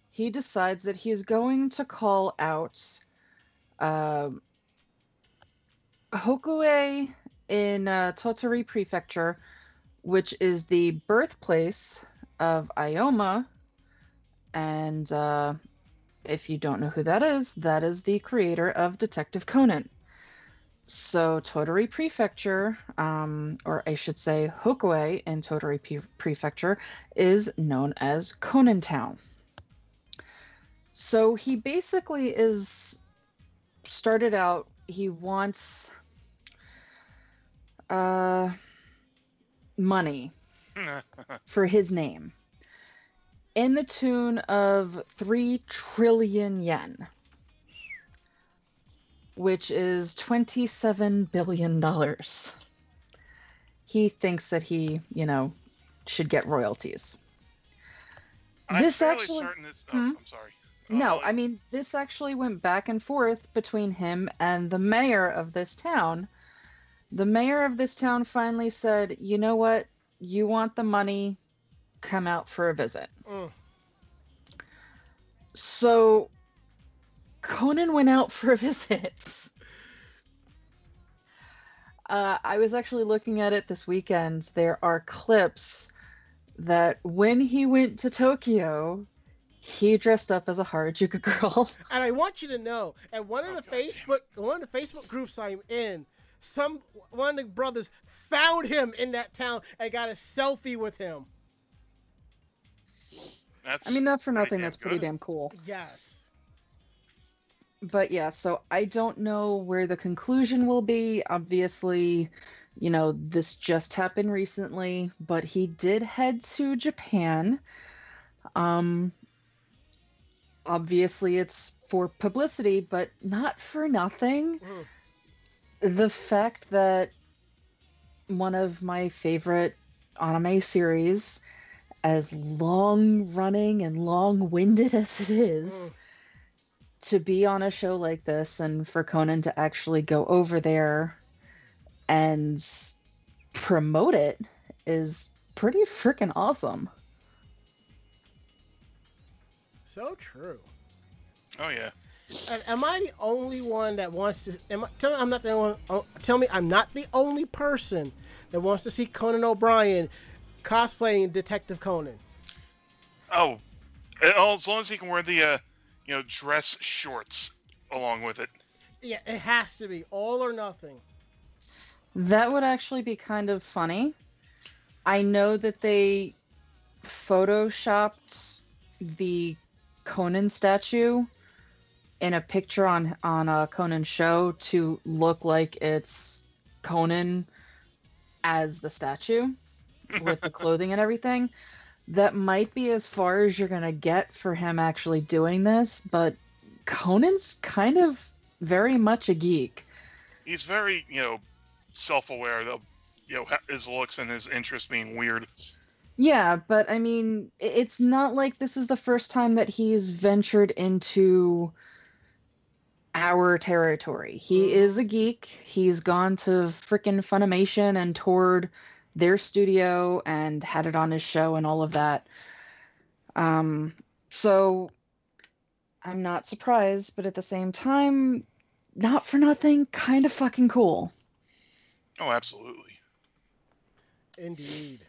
he decides that he's going to call out um Hokuei in uh, Tottori Prefecture, which is the birthplace of Ioma. And uh, if you don't know who that is, that is the creator of Detective Conan. So Tottori Prefecture, um, or I should say Hokuei in Tottori Pre- Prefecture, is known as Conan Town. So he basically is started out. He wants uh, money for his name in the tune of 3 trillion yen, which is 27 billion dollars. He thinks that he, you know, should get royalties. I'm This actually- oh, Hmm? I'm sorry. No, Uh, I mean, this actually went back and forth between him and the mayor of this town. The mayor of this town finally said, You know what? You want the money, come out for a visit. Mm. So Conan went out for a visit. Uh, I was actually looking at it this weekend. There are clips that when he went to Tokyo, he dressed up as a Harajuku girl. And I want you to know, at one of Oh, the God Facebook, one of the Facebook groups I'm in, some one of the brothers found him in that town and got a selfie with him. That's, I mean, not for nothing, that's pretty good. damn cool. Yes. But yeah, so I don't know where the conclusion will be. Obviously, you know, this just happened recently, but he did head to Japan. Um obviously it's for publicity, but not for nothing. Mm. The fact that one of my favorite anime series, as long running and long winded as it is, Mm. to be on a show like this and for Conan to actually go over there and promote it is pretty freaking awesome. So true. Oh yeah. And am I the only one that wants to? Am I, tell me I'm not the only. oh, Tell me I'm not the only person that wants to see Conan O'Brien cosplaying Detective Conan. Oh, as long as he can wear the, uh, you know, dress shorts along with it. Yeah, it has to be all or nothing. That would actually be kind of funny. I know that they photoshopped the Conan statue in a picture on on a Conan show to look like it's Conan as the statue with the clothing and everything. That might be as far as you're gonna get for him actually doing this, but Conan's kind of very much a geek. He's very, you know, self-aware of you know his looks and his interests being weird. Yeah, but I mean, it's not like this is the first time that he's ventured into our territory. He Mhm. is a geek. He's gone to frickin' Funimation and toured their studio and had it on his show and all of that. Um, so I'm not surprised, but at the same time, not for nothing, kind of fucking cool. Oh, absolutely. Indeed.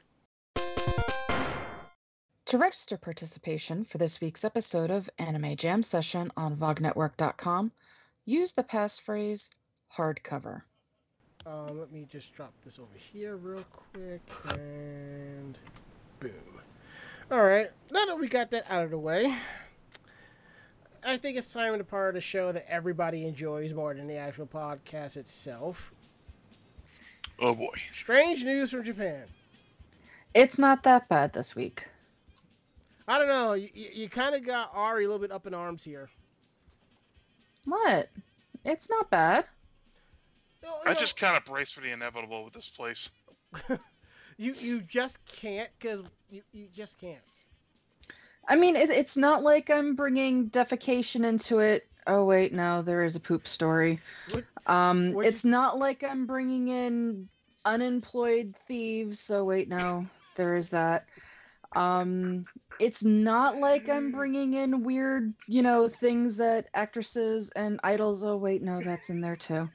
To register participation for this week's episode of Anime Jam Session on VogNetwork.com, use the passphrase hardcover. Um, let me just drop this over here real quick and boom. All right, now that we got that out of the way, I think it's time to part of the show that everybody enjoys more than the actual podcast itself. Oh boy. Strange news from Japan. It's not that bad this week. I don't know. You, you, you kind of got Ari a little bit up in arms here. What? It's not bad. You know- I just kind of brace for the inevitable with this place. you you just can't because you, you just can't. I mean, it, it's not like I'm bringing defecation into it. Oh, wait, no, there is a poop story. What- Um, what'd it's not like I'm bringing in unemployed thieves. So, wait, no, there is that. Um, it's not like I'm bringing in weird, you know, things that actresses and idols. Oh, wait, no, that's in there too.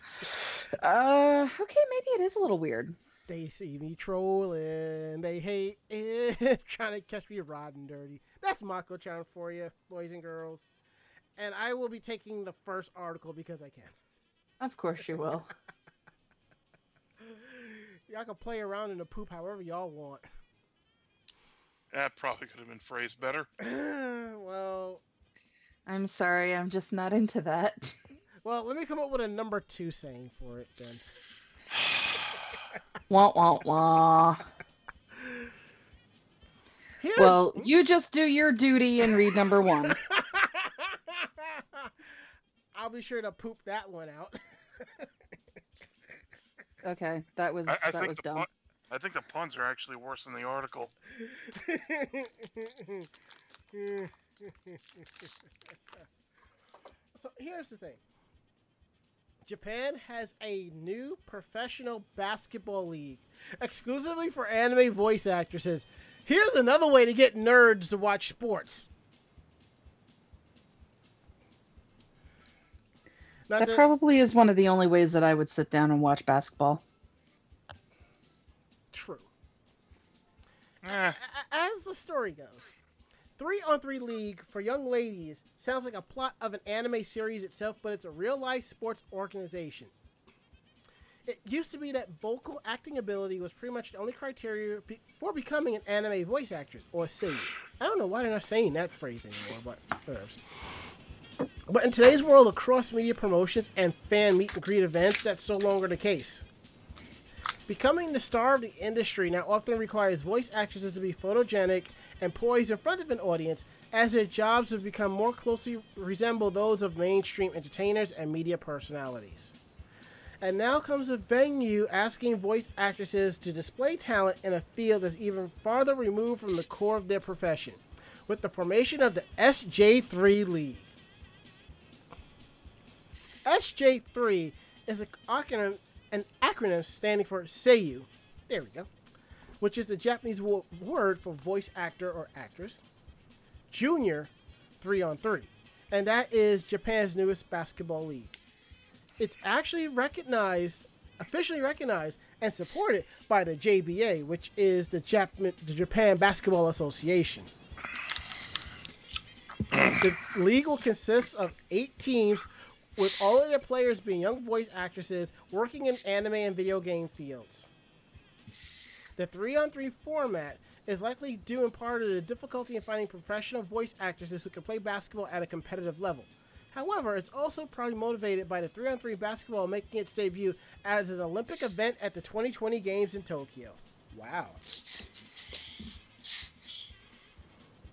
Uh, okay, maybe it is a little weird. They see me trolling. They hate it. Trying to catch me riding dirty. That's Mako Chan for you, boys and girls. And I will be taking the first article because I can. Of course you will. Y'all can play around in the poop however y'all want. That probably could have been phrased better. well, I'm sorry, I'm just not into that. well, let me come up with a number two saying for it then. Wah wah wah. Here- Well, you just do your duty and read number one. I'll be sure to poop that one out. Okay, that was I, I that was dumb. pun- I think the puns are actually worse than the article. so here's the thing Japan has a new professional basketball league exclusively for anime voice actresses. Here's another way to get nerds to watch sports. Not That that- probably is one of the only ways that I would sit down and watch basketball. True. Eh, As the story goes, Three on Three League for Young Ladies sounds like a plot of an anime series itself, but it's a real life sports organization. It used to be that vocal acting ability was pretty much the only criteria for becoming an anime voice actress or singer. I don't know why they're not saying that phrase anymore, but whatever. But in today's world of cross media promotions and fan meet and greet events, that's no longer the case. Becoming the star of the industry now often requires voice actresses to be photogenic and poised in front of an audience, as their jobs have become more closely resemble those of mainstream entertainers and media personalities. And now comes a venue asking voice actresses to display talent in a field that's even farther removed from the core of their profession, with the formation of the SJ3 League. SJ3 is an acronym, an acronym standing for Seiyu. There we go. Which is the Japanese wo- word for voice actor or actress. Junior, 3 on 3. And that is Japan's newest basketball league. It's actually recognized, officially recognized, and supported by the JBA, which is the, Jap- the Japan Basketball Association. the league will consist of eight teams with all of their players being young voice actresses working in anime and video game fields. The 3 on 3 format is likely due in part to the difficulty in finding professional voice actresses who can play basketball at a competitive level. However, it's also probably motivated by the 3 on 3 basketball making its debut as an Olympic event at the 2020 Games in Tokyo. Wow.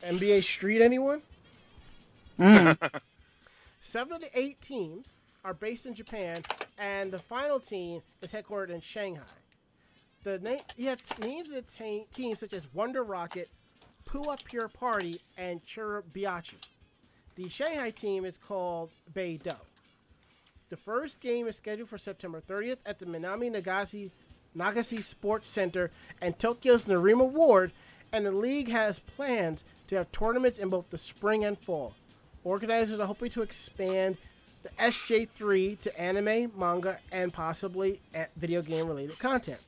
NBA Street, anyone? Mm. Seven of the eight teams are based in Japan, and the final team is headquartered in Shanghai. The name you have t- names of ta- teams such as Wonder Rocket, Pua Pure Party, and Chirabiachi. The Shanghai team is called Beidou. The first game is scheduled for September 30th at the Minami Nagase Nagase Sports Center and Tokyo's Nerima Ward, and the league has plans to have tournaments in both the spring and fall. Organizers are hoping to expand the SJ3 to anime, manga, and possibly eh, video game related content.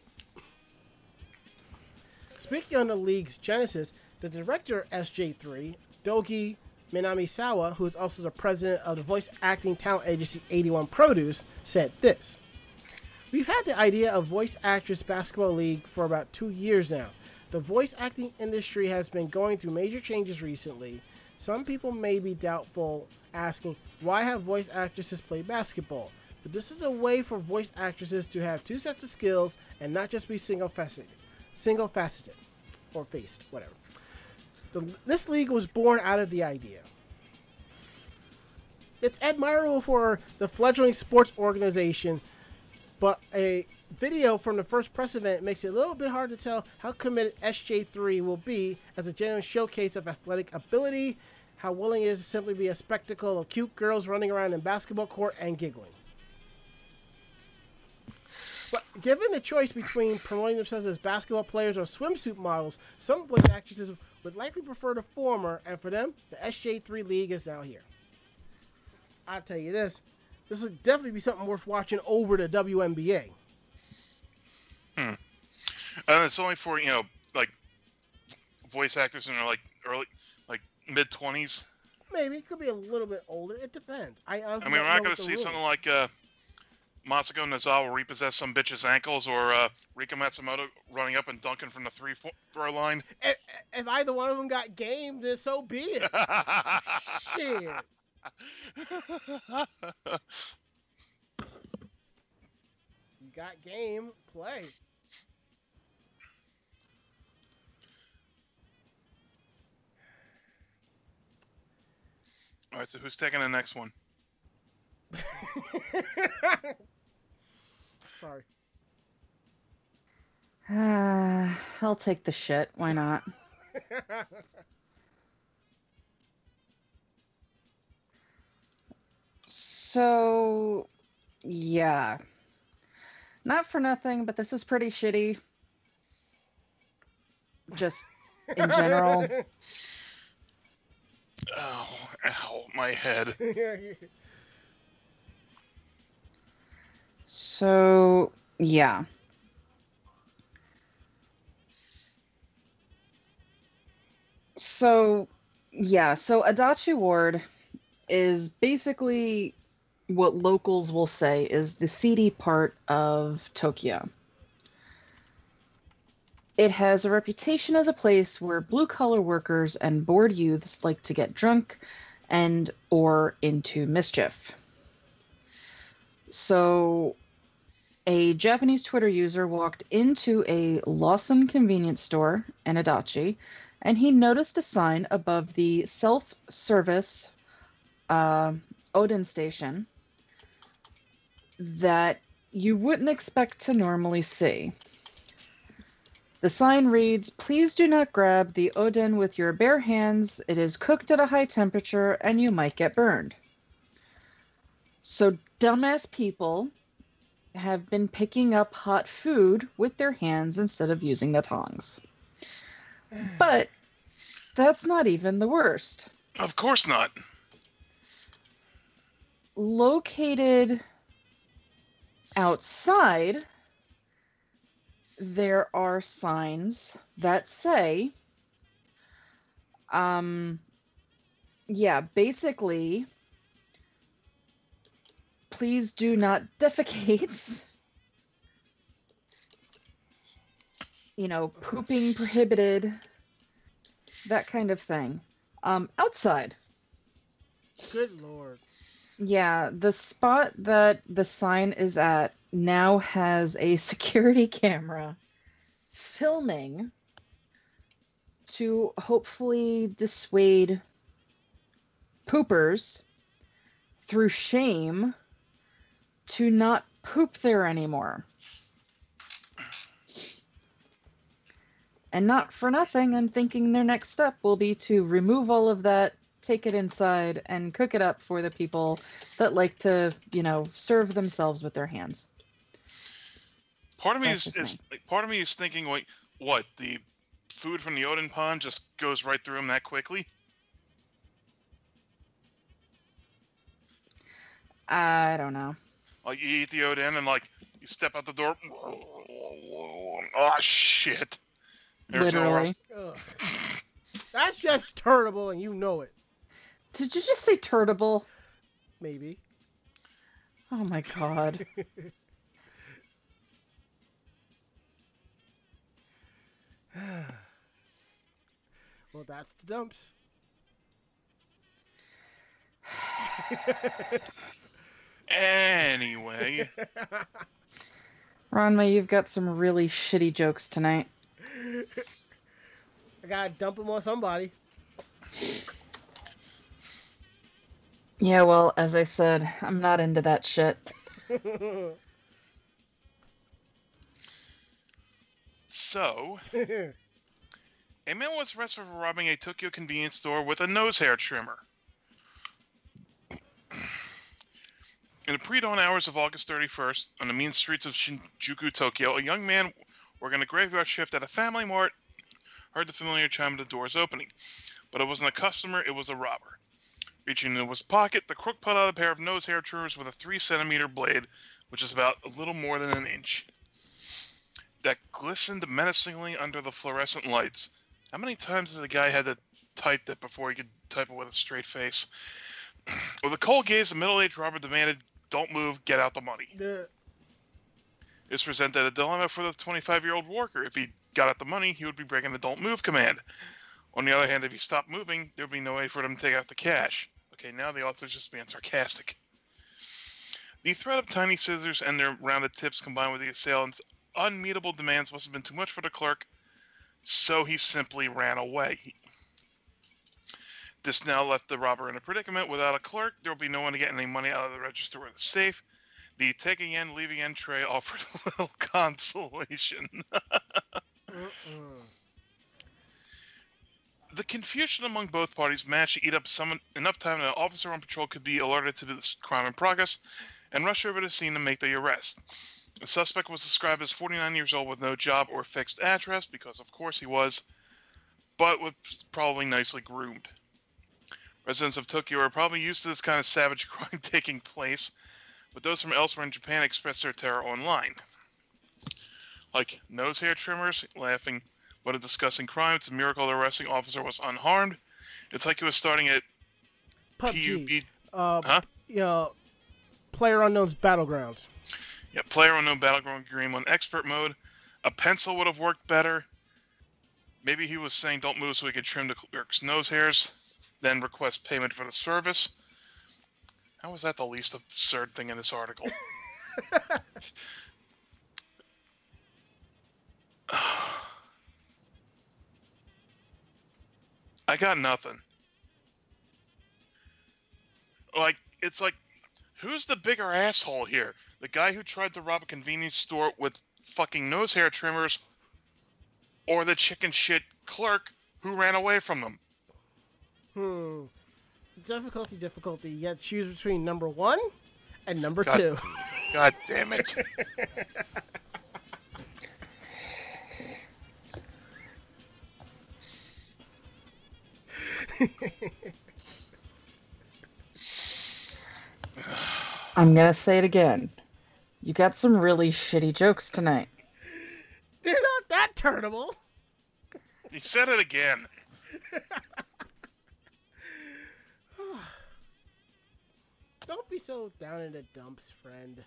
Speaking on the league's genesis, the director of SJ3, Dogi Minamisawa, who is also the president of the voice acting talent agency 81 Produce, said this. We've had the idea of Voice Actress Basketball League for about two years now. The voice acting industry has been going through major changes recently. Some people may be doubtful, asking, why have voice actresses play basketball? But this is a way for voice actresses to have two sets of skills and not just be single faceted, single faceted, or faced, whatever. The, this league was born out of the idea. It's admirable for the fledgling sports organization, but a video from the first press event makes it a little bit hard to tell how committed SJ3 will be as a genuine showcase of athletic ability, how willing it is to simply be a spectacle of cute girls running around in basketball court and giggling. But given the choice between promoting themselves as basketball players or swimsuit models, some voice actresses would likely prefer the former, and for them, the SJ3 League is now here. I'll tell you this, this would definitely be something worth watching over the WNBA. And it's only for you know like voice actors in their like early like mid twenties. Maybe it could be a little bit older. It depends. I, I mean, we're not going to see something like uh, Masako Nozawa repossess some bitch's ankles or uh, Rika Matsumoto running up and dunking from the three throw line. If, if either one of them got game, then so be it. Shit. You got game, play. All right, so who's taking the next one? Sorry. Uh, I'll take the shit. Why not? So, yeah. Not for nothing, but this is pretty shitty. Just in general. Oh, ow, my head. So, yeah. So, yeah, so Adachi Ward is basically what locals will say is the seedy part of Tokyo. It has a reputation as a place where blue collar workers and bored youths like to get drunk and or into mischief. So a Japanese Twitter user walked into a Lawson convenience store in Adachi and he noticed a sign above the self service uh, oden station that you wouldn't expect to normally see. The sign reads, Please do not grab the oden with your bare hands. It is cooked at a high temperature and you might get burned. So, dumbass people have been picking up hot food with their hands instead of using the tongs. But that's not even the worst. Of course not. Located outside, there are signs that say, um, yeah, basically, please do not defecate. You know, pooping prohibited, that kind of thing. Um, outside. Good lord. Yeah, the spot that the sign is at now has a security camera filming to hopefully dissuade poopers through shame to not poop there anymore. And not for nothing, I'm thinking their next step will be to remove all of that, take it inside, and cook it up for the people that like to, you know, serve themselves with their hands. Part of me That's is, just is like, part of me is thinking like, what the food from the oden pond just goes right through him that quickly. I don't know. Like you eat the oden and like you step out the door. Oh shit! There's Literally. rest. Ugh. That's just terrible, and you know it. Did you just say turtable? Maybe. Oh my god. well, that's the dumps. Anyway, Ranma, you've got some really shitty jokes tonight. I gotta dump them on somebody. Yeah, well, as I said, I'm not into that shit. so a man was arrested for robbing a Tokyo convenience store with a nose hair trimmer. In the pre-dawn hours of August 31st, on the mean streets of Shinjuku, Tokyo, a young man working a graveyard shift at a family mart heard the familiar chime of the doors opening. But it wasn't a customer, it was a robber. Reaching into his pocket, the crook pulled out a pair of nose hair trimmers with a 3 centimeter blade, which is about a little more than an inch, that glistened menacingly under the fluorescent lights. How many times has a guy had to type that before he could type it with a straight face? With a cold gaze, the middle-aged robber demanded, "Don't move, get out the money." The- This presented a dilemma for the 25-year-old worker. If he got out the money, he would be breaking the "Don't move" command. On the other hand, if he stopped moving, there would be no way for him to take out the cash. Okay, now the author's just being sarcastic. The threat of tiny scissors and their rounded tips combined with the assailant's unmeetable demands must have been too much for the clerk, so he simply ran away. This now left the robber in a predicament. Without a clerk, there will be no one to get any money out of the register or the safe. The taking in, leaving in tray offered a little consolation. The confusion among both parties managed to eat up some, enough time that an officer on patrol could be alerted to this crime in progress and rush over to the scene to make the arrest. The suspect was described as 49 years old with no job or fixed address, because of course he was, but was probably nicely groomed. Residents of Tokyo are probably used to this kind of savage crime taking place, but those from elsewhere in Japan expressed their terror online. Like nose hair trimmers, laughing what a disgusting crime. It's a miracle the arresting officer was unharmed. It's like he was starting at PUBG. PUB. Uh, Huh? Yeah. Player Unknown's Battlegrounds. Yeah, player unknown battleground game on expert mode. A pencil would have worked better. Maybe he was saying don't move so he could trim the clerk's nose hairs, then request payment for the service. How is that the least absurd thing in this article? I got nothing. Like, it's like, who's the bigger asshole here? The guy who tried to rob a convenience store with fucking nose hair trimmers, or the chicken shit clerk who ran away from them? Hmm. Difficulty, difficulty. You got to choose between number one and number God. two. God damn it. I'm gonna say it again. You got some really shitty jokes tonight. They're not that terrible. You said it again. Don't be so down in the dumps, friend.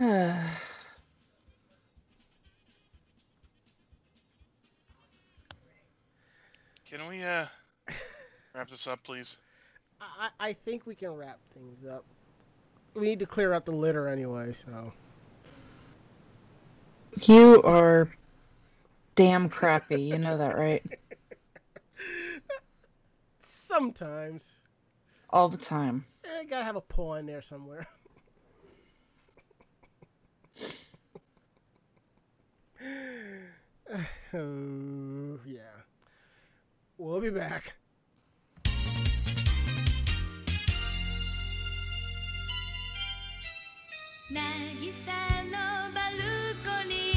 Can we uh wrap this up, please? I, I think we can wrap things up. We need to clear out the litter anyway, so. you are damn crappy. You know that, right? Sometimes. All the time. I gotta have a paw in there somewhere. oh, yeah. We'll be back. Nagisa no balcony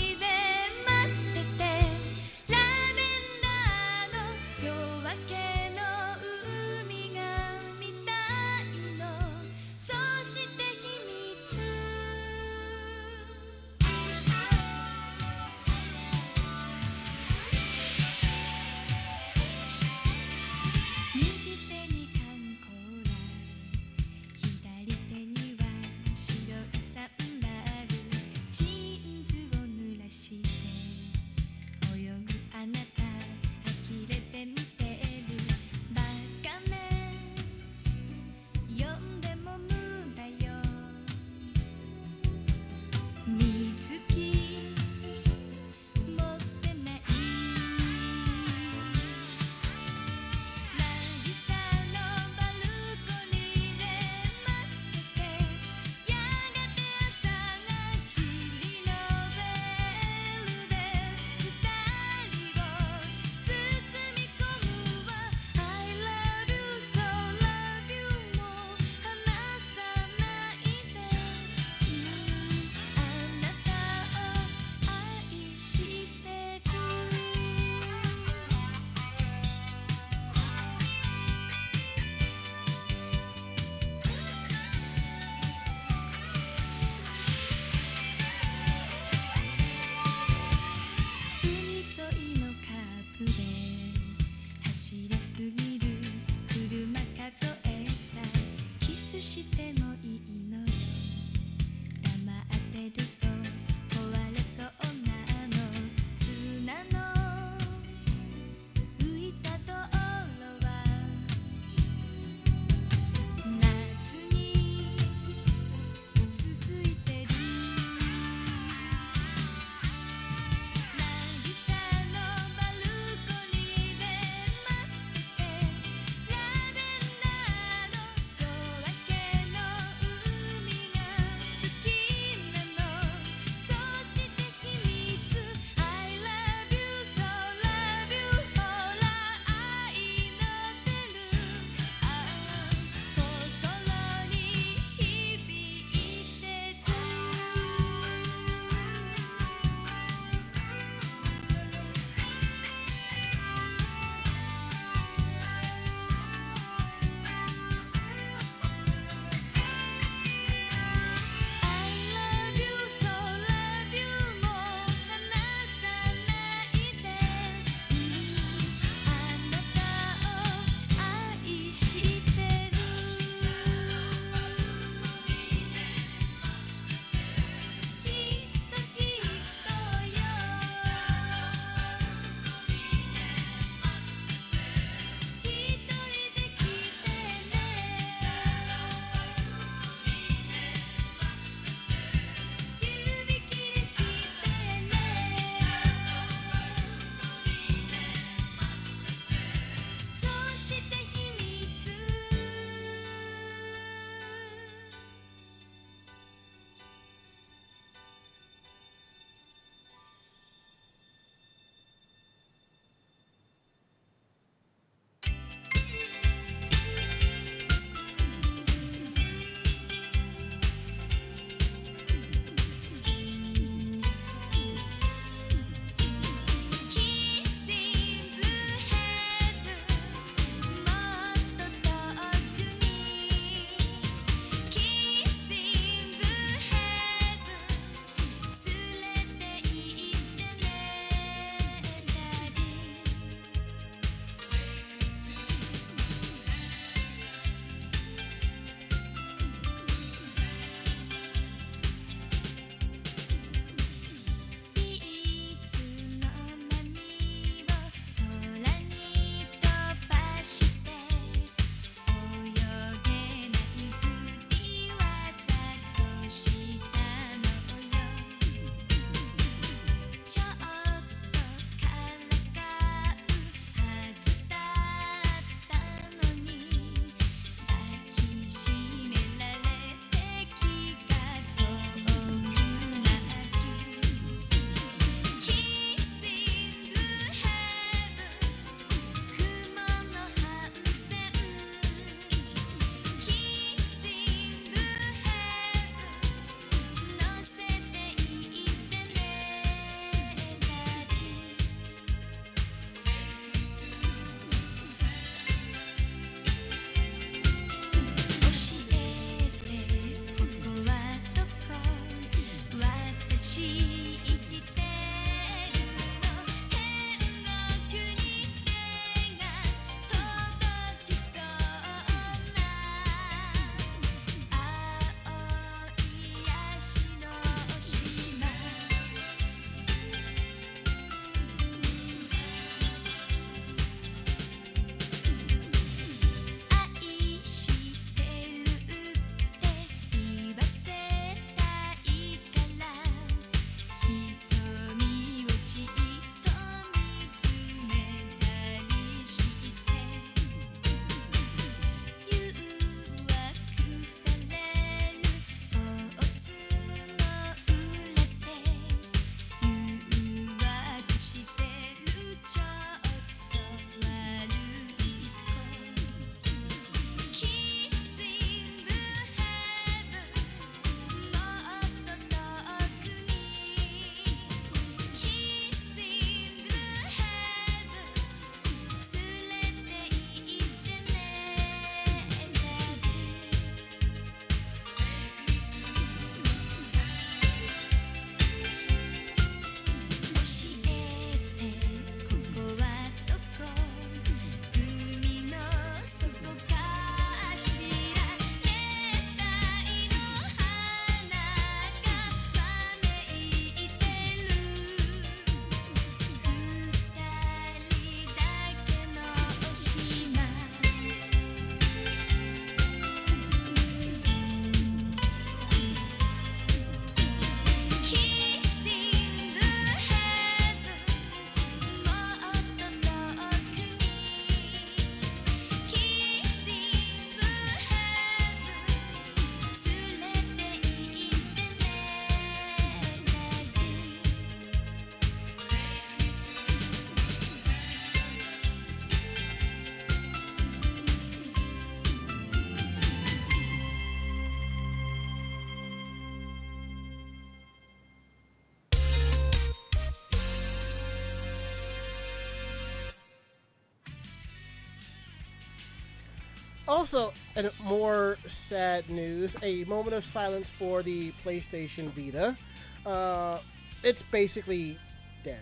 Also, in more sad news, a moment of silence for the PlayStation Vita. Uh, it's basically dead.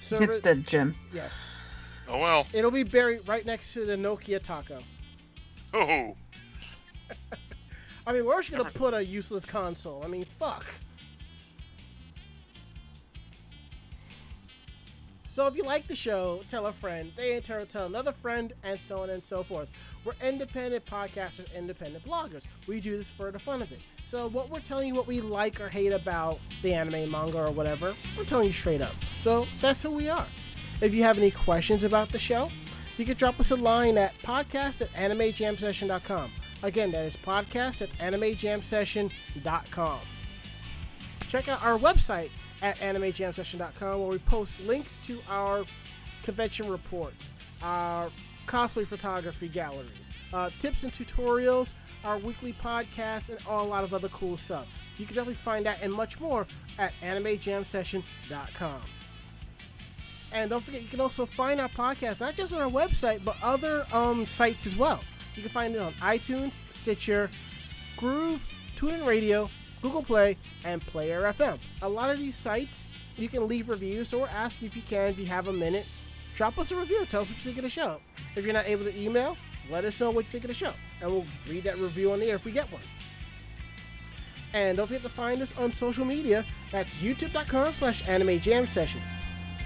Server- It's dead, Jim. Yes. Oh well. It'll be buried right next to the Nokia Taco. Oh. I mean, where's you gonna put a useless console? I mean, fuck. So if you like the show, tell a friend. They in turn tell another friend, and so on and so forth. We're independent podcasters, independent bloggers. We do this for the fun of it. So what we're telling you, what we like or hate about the anime, manga, or whatever, we're telling you straight up. So that's who we are. If you have any questions about the show, you can drop us a line at podcast at animejamsession.com. Again, that is podcast at animejamsession.com. Check out our website at animejamsession.com where we post links to our convention reports, our cosplay photography galleries, uh, tips and tutorials, our weekly podcast, and a lot of other cool stuff. You can definitely find that and much more at animejamsession.com. And don't forget, you can also find our podcast not just on our website, but other um, sites as well. You can find it on iTunes, Stitcher, Groove, TuneIn Radio, Google Play, and Player FM. A lot of these sites, you can leave reviews, so we're asking if you can, if you have a minute, drop us a review. Tell us what you think of the show. If you're not able to email, let us know what you think of the show, and we'll read that review on the air if we get one. And don't forget to find us on social media. That's youtube.com slash anime jam session,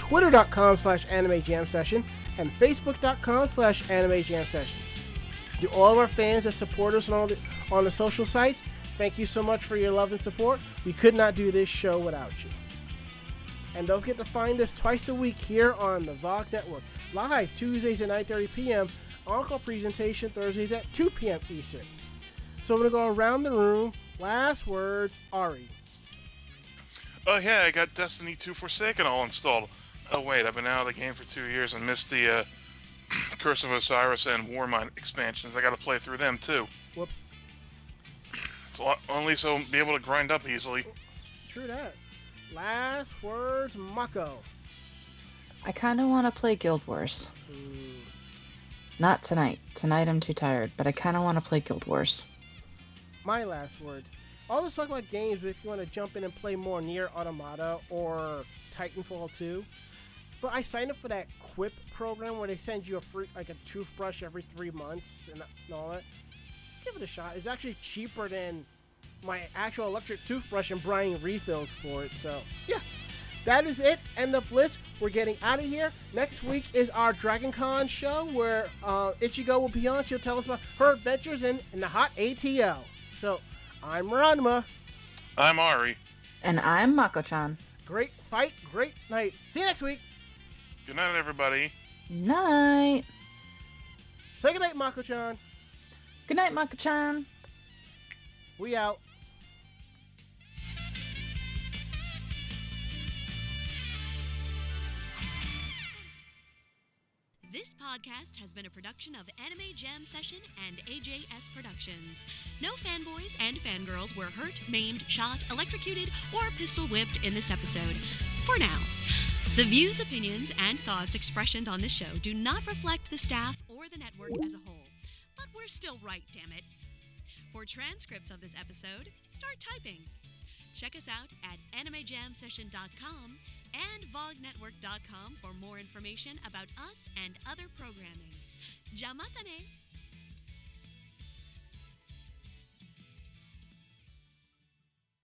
twitter.com slash anime jam session, and facebook.com slash anime jam session. To all of our fans that support us on all the on the social sites, thank you so much for your love and support. We could not do this show without you. And don't forget to find us twice a week here on the VOG Network, live Tuesdays at 9:30 p.m. Encore presentation Thursdays at 2 p.m. Eastern. So we're gonna go around the room. Last words, Ari. Oh yeah, I got Destiny 2 Forsaken all installed. Oh wait, I've been out of the game for two years and missed the uh, Curse of Osiris and Warmind expansions. I got to play through them too. Whoops. It's a lot, only so be able to grind up easily. True that. Last words, Mako. I kind of want to play Guild Wars. Hmm. Not tonight. Tonight I'm too tired, but I kind of want to play Guild Wars. my last words. All this talk about games, but if you want to jump in and play more NieR Automata or Titanfall 2, but I signed up for that Quip program where they send you a free, like a toothbrush every three months and, and all that. Give it a shot. It's actually cheaper than my actual electric toothbrush and buying refills for it. So yeah, that is it. End of list. We're getting out of here. Next week is our Dragon Con show where uh, Ichigo will be on. She'll tell us about her adventures in, in the hot ATL. So I'm Ranma. I'm Ari. And I'm Mako-chan. Great fight, great night. See you next week. Good night, everybody. Night. Say good night, Mako-chan. Good night, Mako-chan. We out. This podcast has been a production of Anime Jam Session and AJS Productions. No fanboys and fangirls were hurt, maimed, shot, electrocuted, or pistol whipped in this episode. For now. The views, opinions, and thoughts expressed on this show do not reflect the staff or the network as a whole. But we're still right, damn it. For transcripts of this episode, start typing. Check us out at animejamsession.com and vognetwork.com for more information about us and other programming. Jamatane!